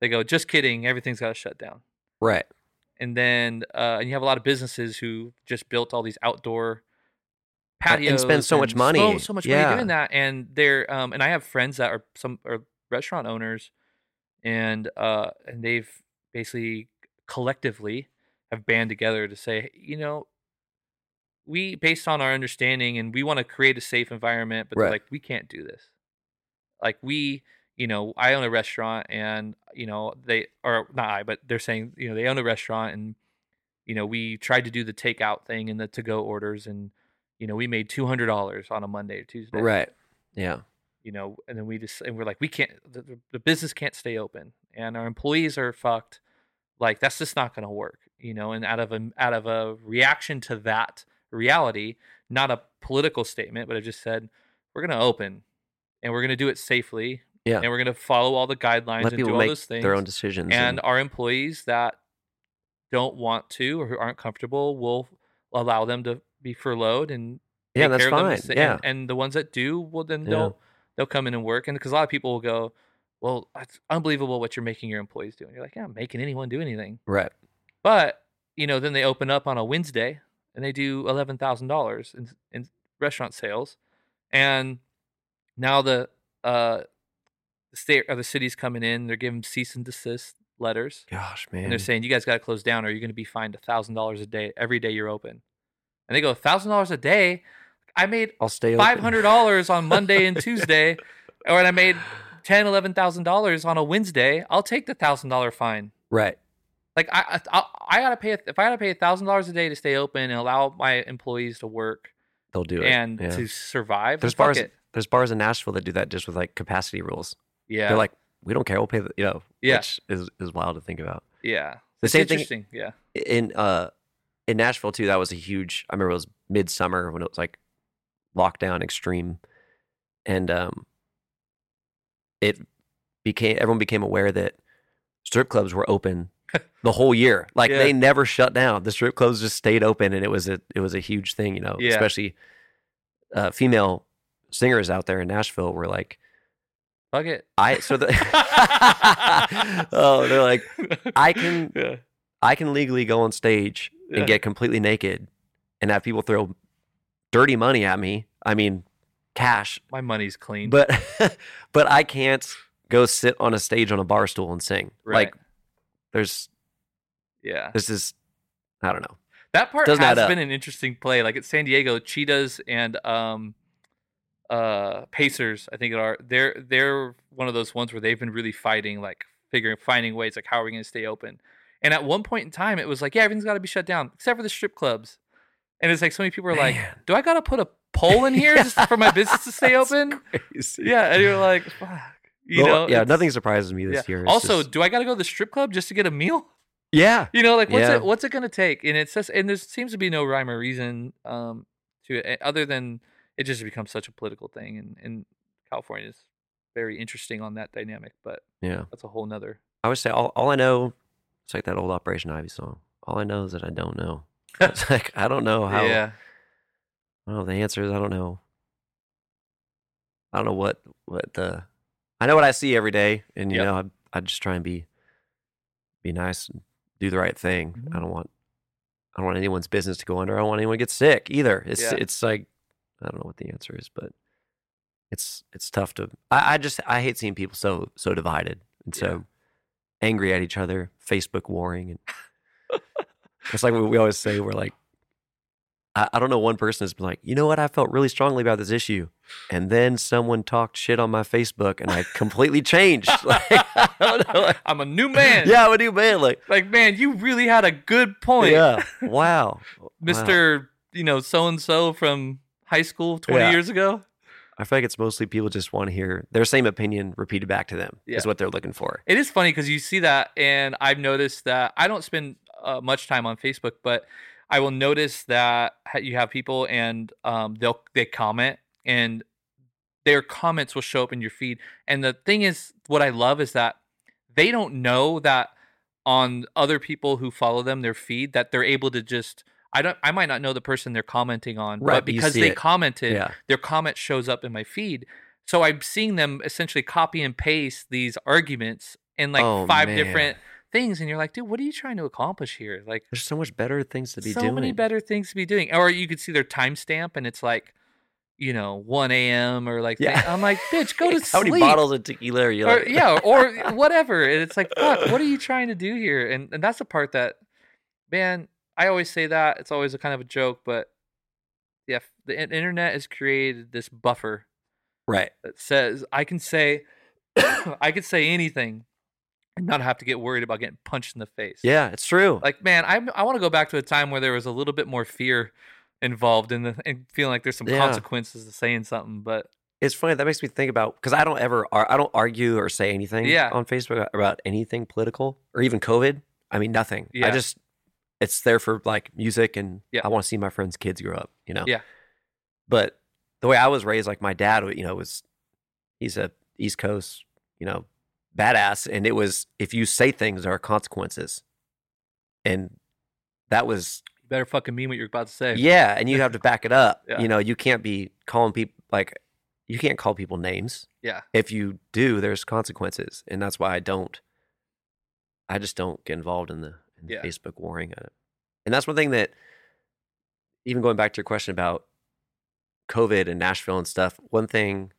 they go just kidding everything's got to shut down right. and then uh, and you have a lot of businesses who just built all these outdoor Uh, and patios spend so much and money. so, so much Yeah. money doing that and they're um and i have friends that are some are restaurant owners and uh and they've basically collectively have band together to say you know we based on our understanding and we want to create a safe environment but they're Right. like we can't do this like we you know i own a restaurant and you know they or not i but they're saying you know they own a restaurant and you know we tried to do the takeout thing and the to go orders and you know we made $200 on a monday or tuesday Right. Yeah. you know and then we just and we're like we can't the, the- business can't stay open and our employees are fucked like that's just not going to work you know and out of a out of a reaction to that reality not a political statement but i just said we're going to open and we're going to do it safely Yeah. and we're going to follow all the guidelines Let and do all those things their own decisions. and our employees that don't want to or who aren't comfortable will allow them to be furloughed and yeah, that's them fine. the Yeah. and, and the ones that do well then they'll they'll come in and work and because a lot of people will go well, it's unbelievable what you're making your employees do. And you're like, yeah, I'm making anyone do anything. Right. But you know, then they open up on a Wednesday and they do eleven thousand dollars in in restaurant sales, and now the uh the state or the city's coming in. They're giving cease and desist letters, Gosh, and man. they're saying you guys got to close down, or you're going to be fined a thousand dollars a day every day you're open. And they go thousand dollars a day. I made I'll stay five hundred dollars on Monday and <laughs> Tuesday, or I made ten, eleven thousand dollars on a Wednesday. I'll take the thousand dollar fine. Right. Like I, I, I gotta pay if I gotta pay a thousand dollars a day to stay open and allow my employees to work They'll do it. and yeah. to survive. There's bars. it. There's bars in Nashville that do that just with like capacity rules. Yeah, They're like, we don't care. We'll pay. The, you know, Yeah. which is is wild to think about. yeah, The It's same thing. Yeah, in uh in Nashville too. That was a huge. I remember it was midsummer when it was like lockdown extreme, and um, it became everyone became aware that strip clubs were open <laughs> the whole year. Like Yeah. they never shut down. The strip clubs just stayed open, and it was a it was a huge thing. You know, Yeah. especially uh, female singers out there in Nashville were like, fuck it. I so the <laughs> oh they're like I can <laughs> Yeah, I can legally go on stage Yeah. and get completely naked and have people throw dirty money at me. I mean, cash, my money's clean. but <laughs> but I can't go sit on a stage on a bar stool and sing. Right. Like there's yeah, this is I don't know. that part doesn't has up. been an interesting play. Like at San Diego, Cheetahs and um, uh, Pacers, I think it are. They're they're one of those ones where they've been really fighting, like figuring finding ways, like how are we going to stay open? And at one point in time, it was like, yeah, everything's got to be shut down except for the strip clubs. And it's like so many people are like, do I got to put a pole in here <laughs> just for my business to stay <laughs> open? crazy. Yeah, and you're like, fuck. You Well, know, yeah, nothing surprises me yeah. this year. It's Also, just- do I got to go to the strip club just to get a meal? yeah, You know, like what's Yeah. it what's it gonna take? And it's just and there seems to be no rhyme or reason um to it eh, other than it just becomes such a political thing and, and California is very interesting on that dynamic, but yeah. that's a whole nother I would say all, all I know, it's like that old Operation Ivy song. All I know is that I don't know. <laughs> <laughs> It's like I don't know how. Yeah. I don't know the answers. I don't know. I don't know what what the. I know what I see every day, and you Yep. know I I just try and be be nice and do the right thing. Mhm. I don't want I don't want anyone's business to go under. I don't want anyone to get sick either. It's Yeah. it's like I don't know what the answer is, but it's it's tough to. I, I just I hate seeing people so so divided and so angry at each other, Facebook warring, and <laughs> it's like we always say. We're like, I, I don't know. One person has been like, you know what? I felt really strongly about this issue, and then someone talked shit on my Facebook, and I completely <laughs> changed. <laughs> Like, I don't know. Like, I'm a new man. yeah, I'm a new man. Like, Like man, you really had a good point. yeah, wow, Wow. Mr. You know, so and so from high school twenty Yeah. years ago. I feel like it's mostly people just want to hear their same opinion repeated back to them. Yeah. Is what they're looking for. It is funny because you see that, and I've noticed that I don't spend uh, much time on Facebook, but I will notice that you have people and um, they'll they comment, and their comments will show up in your feed. And the thing is, what I love is that they don't know that on other people who follow them, their feed, that they're able to just. I don't. I might not know the person they're commenting on, Right, but because they it. commented, Yeah, their comment shows up in my feed. So I'm seeing them essentially copy and paste these arguments in like Oh, five man. different things, and you're like, dude, what are you trying to accomplish here? Like, there's so much better things to be so doing. many better things to be doing. Or you could see their timestamp, and it's like, you know, 1 a.m. or like, Yeah. I'm like, bitch, go <laughs> to How sleep. How many bottles of tequila are you or, like? yeah, or <laughs> whatever. And it's like, fuck, what are you trying to do here? And and that's the part that, man, I always say that it's always a kind of a joke, but yeah, the internet has created this buffer right. that says I can say <coughs> I can say anything and not have to get worried about getting punched in the face. Yeah, it's true. Like man, I I want to go back to a time where there was a little bit more fear involved in the and feeling like there's some Yeah. consequences to saying something. But it's funny that makes me think about because I don't ever I don't argue or say anything Yeah. on Facebook about anything political or even COVID. I mean nothing. Yeah. I just it's there for like music and Yeah. I want to see my friends' kids grow up. You know. Yeah. But the way I was raised, like my dad, you know, was he's a East Coast, you know, badass, and it was if you say things, there are consequences, and that was you better fucking mean what you're about to say. yeah, and you have to back it up. <laughs> Yeah. You know, you can't be calling people like you can't call people names. Yeah. If you do, there's consequences, and that's why I don't. I just don't get involved in the, the Yeah. Facebook warring, Uh, and that's one thing that, even going back to your question about COVID and Nashville and stuff. One thing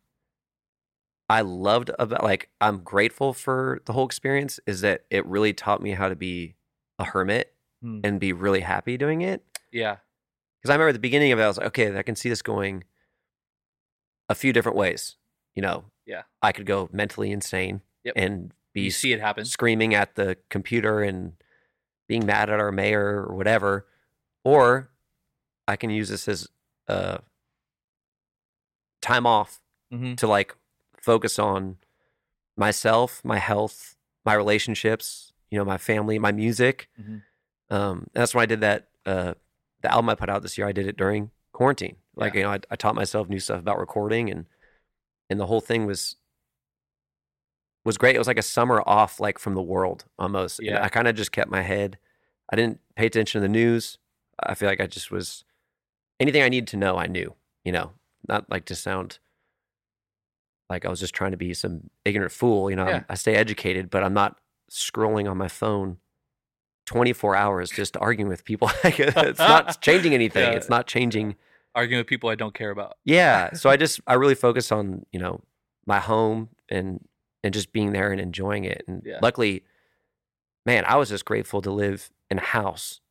I loved about, like, I'm grateful for the whole experience is that it really taught me how to be a hermit Hmm. and be really happy doing it. Yeah. Because I remember at the beginning of it, I was like, okay, I can see this going a few different ways. You know, Yeah. I could go mentally insane Yep. and be You see it happen. screaming at the computer and being mad at our mayor or whatever, or I can use this as uh, time off Mhm. to like focus on myself, my health, my relationships, you know, my family, my music. Mhm. Um, that's why I did that. Uh, the album I put out this year, I did it during quarantine. Like Yeah. you know, I, I taught myself new stuff about recording, and and the whole thing was was great. It was like a summer off, like from the world almost. And I kind of just kept my head. I didn't pay attention to the news. I feel like I just was anything I needed to know. I knew. You know, not like to sound like I was just trying to be some ignorant fool. You know, Yeah. I stay educated, but I'm not scrolling on my phone 24 hours just arguing with people. <laughs> Like, it's not <laughs> changing anything. Yeah. It's not changing. Arguing with people I don't care about. Yeah. So I <laughs> just I really focus on you know my home and and just being there and enjoying it. And Yeah. luckily, man, I was just grateful to live in a house,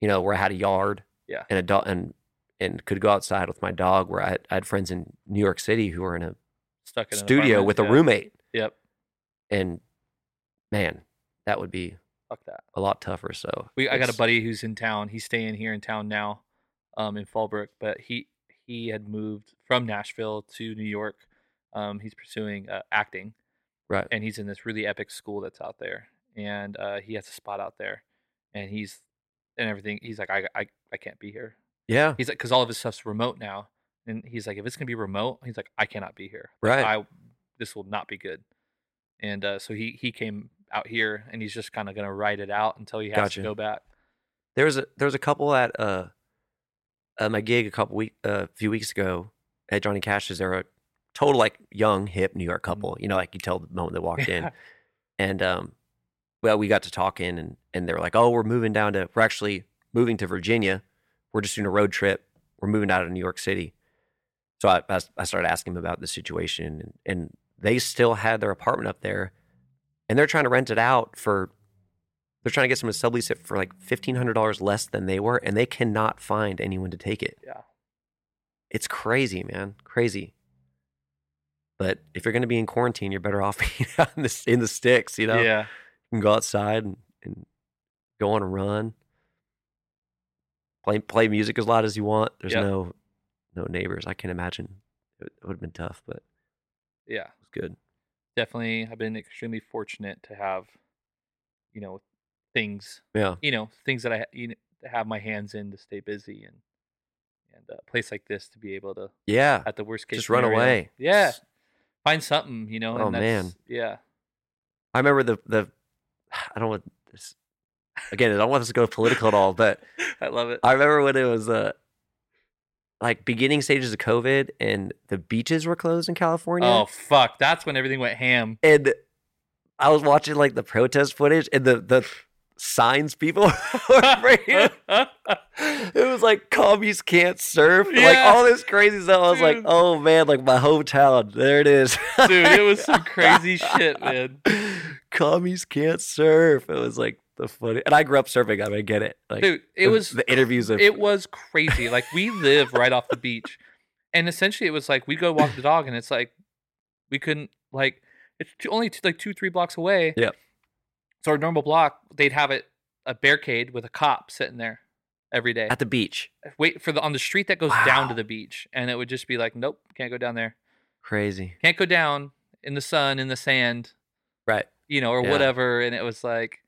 you know, where I had a yard, Yeah. and a dog and and could go outside with my dog. Where I had, I had friends in New York City who were in a Stuck in studio with a roommate, Yep. and man, that would be Fuck that. a lot tougher. So We, I got a buddy who's in town. He's staying here in town now, um, in Fallbrook. But he he had moved from Nashville to New York. Um, he's pursuing uh, acting, right. and he's in this really epic school that's out there. And uh, he has a spot out there, and he's and everything. He's like, I I, I can't be here. Yeah. He's like, because all of his stuff's remote now, and he's like, if it's gonna be remote, he's like, I cannot be here. Right. I this will not be good. And uh, so he he came out here, and he's just kind of gonna ride it out until he has Gotcha. to go back. There was a there was a couple at uh at my gig a couple week uh, a few weeks ago at Johnny Cash's. They're a total like young hip New York couple. You know, like you tell the moment they walked in, and um, well, we got to talking, and and they were like, oh, we're moving down to we're actually moving to Virginia. We're just doing a road trip. We're moving out of New York City. So I I I started asking them about the situation, and, and they still had their apartment up there, and they're trying to rent it out for they're trying to get someone to sublease it for like fifteen hundred dollars less than they were, and they cannot find anyone to take it. Yeah. It's crazy, man, crazy. But if you're going to be in quarantine, you're better off <laughs> being out in the in the sticks. You know, Yeah. you can go outside and, and go on a run, play play music as loud as you want. There's Yep. no no neighbors. I can imagine it, would have been tough, but it Yeah. was good. Definitely, I've been extremely fortunate to have, you know, things, Yeah, you know, things that I you know, have my hands in to stay busy and and a place like this to be able to yeah. at the worst case Just run away. Yeah. Find something, you know. Oh, and that's, man. Yeah. I remember the the. <sighs> I don't want this. Again, I don't want this to go political at all, but <laughs> I love it. I remember when it was uh like beginning stages of COVID and the beaches were closed in California. Oh fuck! That's when everything went ham. And I was watching like the protest footage and the the signs people <laughs> were bringing. It was like commies can't surf. Like all this crazy stuff. I was like, oh man, like my hometown. There it is. Dude, it was some crazy shit, <laughs> man. Commies can't surf. It was like the funny and I grew up surfing, I mean I get it. Like Dude, it the- was the interviews of it was crazy. Like we live right off the beach, and essentially it was like we go walk the dog, and it's like we couldn't like it's only two, like two three blocks away. Yep. So our normal block, they'd have it a barricade with a cop sitting there every day, at the beach. wait for the on the street that goes down to the beach, and it would just be like, nope, can't go down there, Crazy. can't go down in the sun in the sand, Right. you know, or Yeah. whatever. And it was like,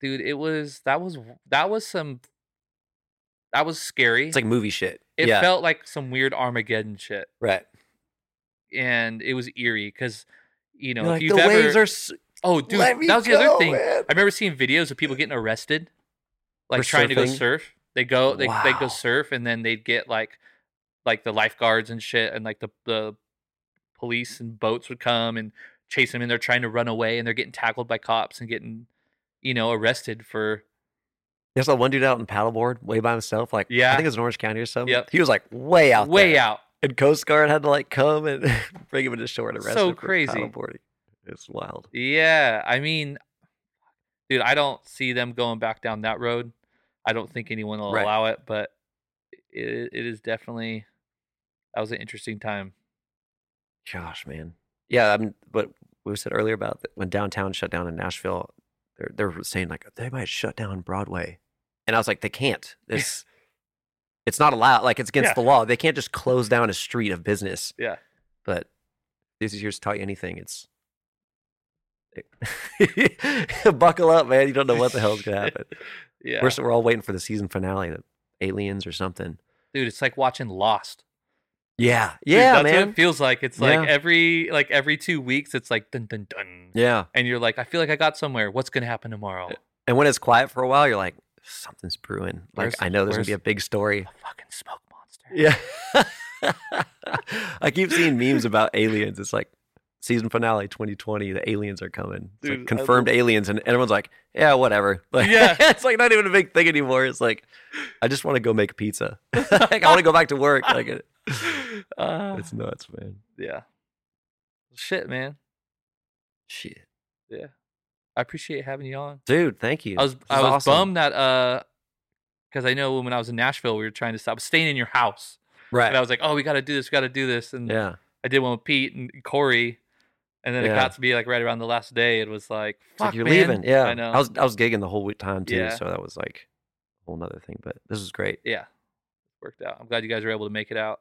dude, it was that was that was some that was scary. It's like movie shit. It yeah. felt like some weird Armageddon shit, right. and it was eerie because you know You're if like, you've the ever waves are oh dude let that was the go, other thing. man. I remember seeing videos of people getting arrested, like For trying to go surf. They go they they go surf and then they'd get like like the lifeguards and shit, and like the the police and boats would come and chase them, and they're trying to run away, and they're getting tackled by cops and getting, you know, arrested for There's that one dude out in paddleboard way by himself. Like, yeah, I think it was in Orange County or something. Yep. He was like way out way there. out. And Coast Guard had to like come and <laughs> bring him into shore and arrest So him for crazy. paddleboarding. It's wild. Yeah, I mean, dude, I don't see them going back down that road. I don't think anyone will Right. allow it, but it, it is definitely that was an interesting time. Gosh, man. Yeah, I mean, but we said earlier about when downtown shut down in Nashville, they're they're saying like they might shut down Broadway, and I was like, they can't. It's <laughs> it's not allowed. Like it's against Yeah. the law. They can't just close down a street of business. Yeah. But these years taught you anything. It's <laughs> buckle up, man. You don't know what the hell's gonna happen. <laughs> Yeah, We're we're all waiting for the season finale, the aliens or something. dude, it's like watching Lost. Yeah, Dude, yeah, that's what man. it feels like. It's like Yeah. every like every two weeks, it's like dun dun dun, Yeah, and you're like, I feel like I got somewhere. What's gonna happen tomorrow? and when it's quiet for a while, you're like, something's brewing. Like Where's- I know there's gonna be a big story. The fucking smoke monster. Yeah. <laughs> I keep seeing memes about aliens. It's like season finale 2020, the aliens are coming. It's Dude, like confirmed aliens, and everyone's like, yeah, whatever. <laughs> Like, Yeah. <laughs> it's like not even a big thing anymore. It's like, I just want to go make pizza. <laughs> like, I want to go back to work. Like, it, Uh, it's nuts, man. yeah. Shit, man. Shit. Yeah. I appreciate having you on. Dude, thank you. I was This I was awesome. bummed that uh because I know when I was in Nashville we were trying to stop staying in your house. Right. And I was like, Oh, we gotta do this, we gotta do this. And yeah. I did one with Pete and Corey. And then it got to be like right around the last day. It was like, It's like fuck, you're man. leaving. Yeah. I know. I was I was gigging the whole time too, Yeah. so that was like a whole nother thing. But this was great. yeah. Worked out. I'm glad you guys were able to make it out.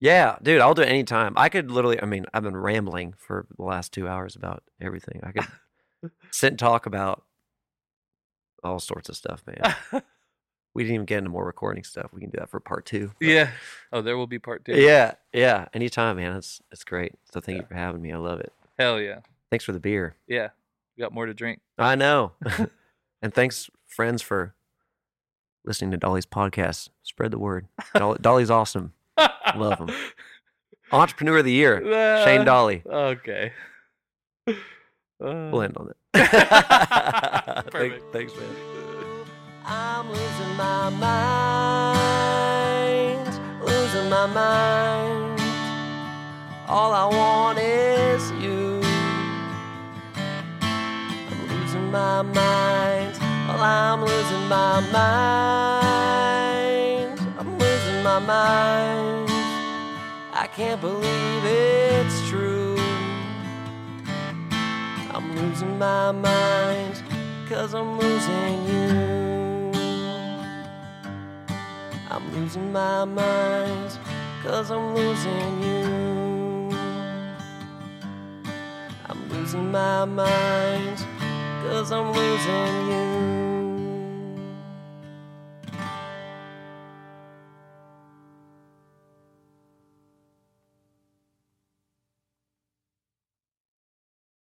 Yeah, dude, I'll do it anytime. I could literally, I mean, I've been rambling for the last two hours about everything. I could <laughs> sit and talk about all sorts of stuff, man. <laughs> we didn't even get into more recording stuff. We can do that for part two. but- yeah. Oh, there will be part two. Yeah, yeah. Anytime, man. It's it's great. So thank Yeah. you for having me. I love it. Hell yeah. Thanks for the beer. Yeah. We got more to drink. I know. <laughs> <laughs> and thanks, friends, for listening to Dolly's podcast. Spread the word. <laughs> Dolly, Dolly's awesome. Love him. Entrepreneur of the year, Shane Uh, Dolly. Okay. Uh, We'll end on it. Perfect. Thanks, man. I'm losing my mind, losing my mind. All I want is you. My mind, well, I'm losing my mind. I'm losing my mind. I can't believe it's true. I'm losing my mind, cause I'm losing you. I'm losing my mind, cause I'm losing you. I'm losing my mind, cause I'm losing you.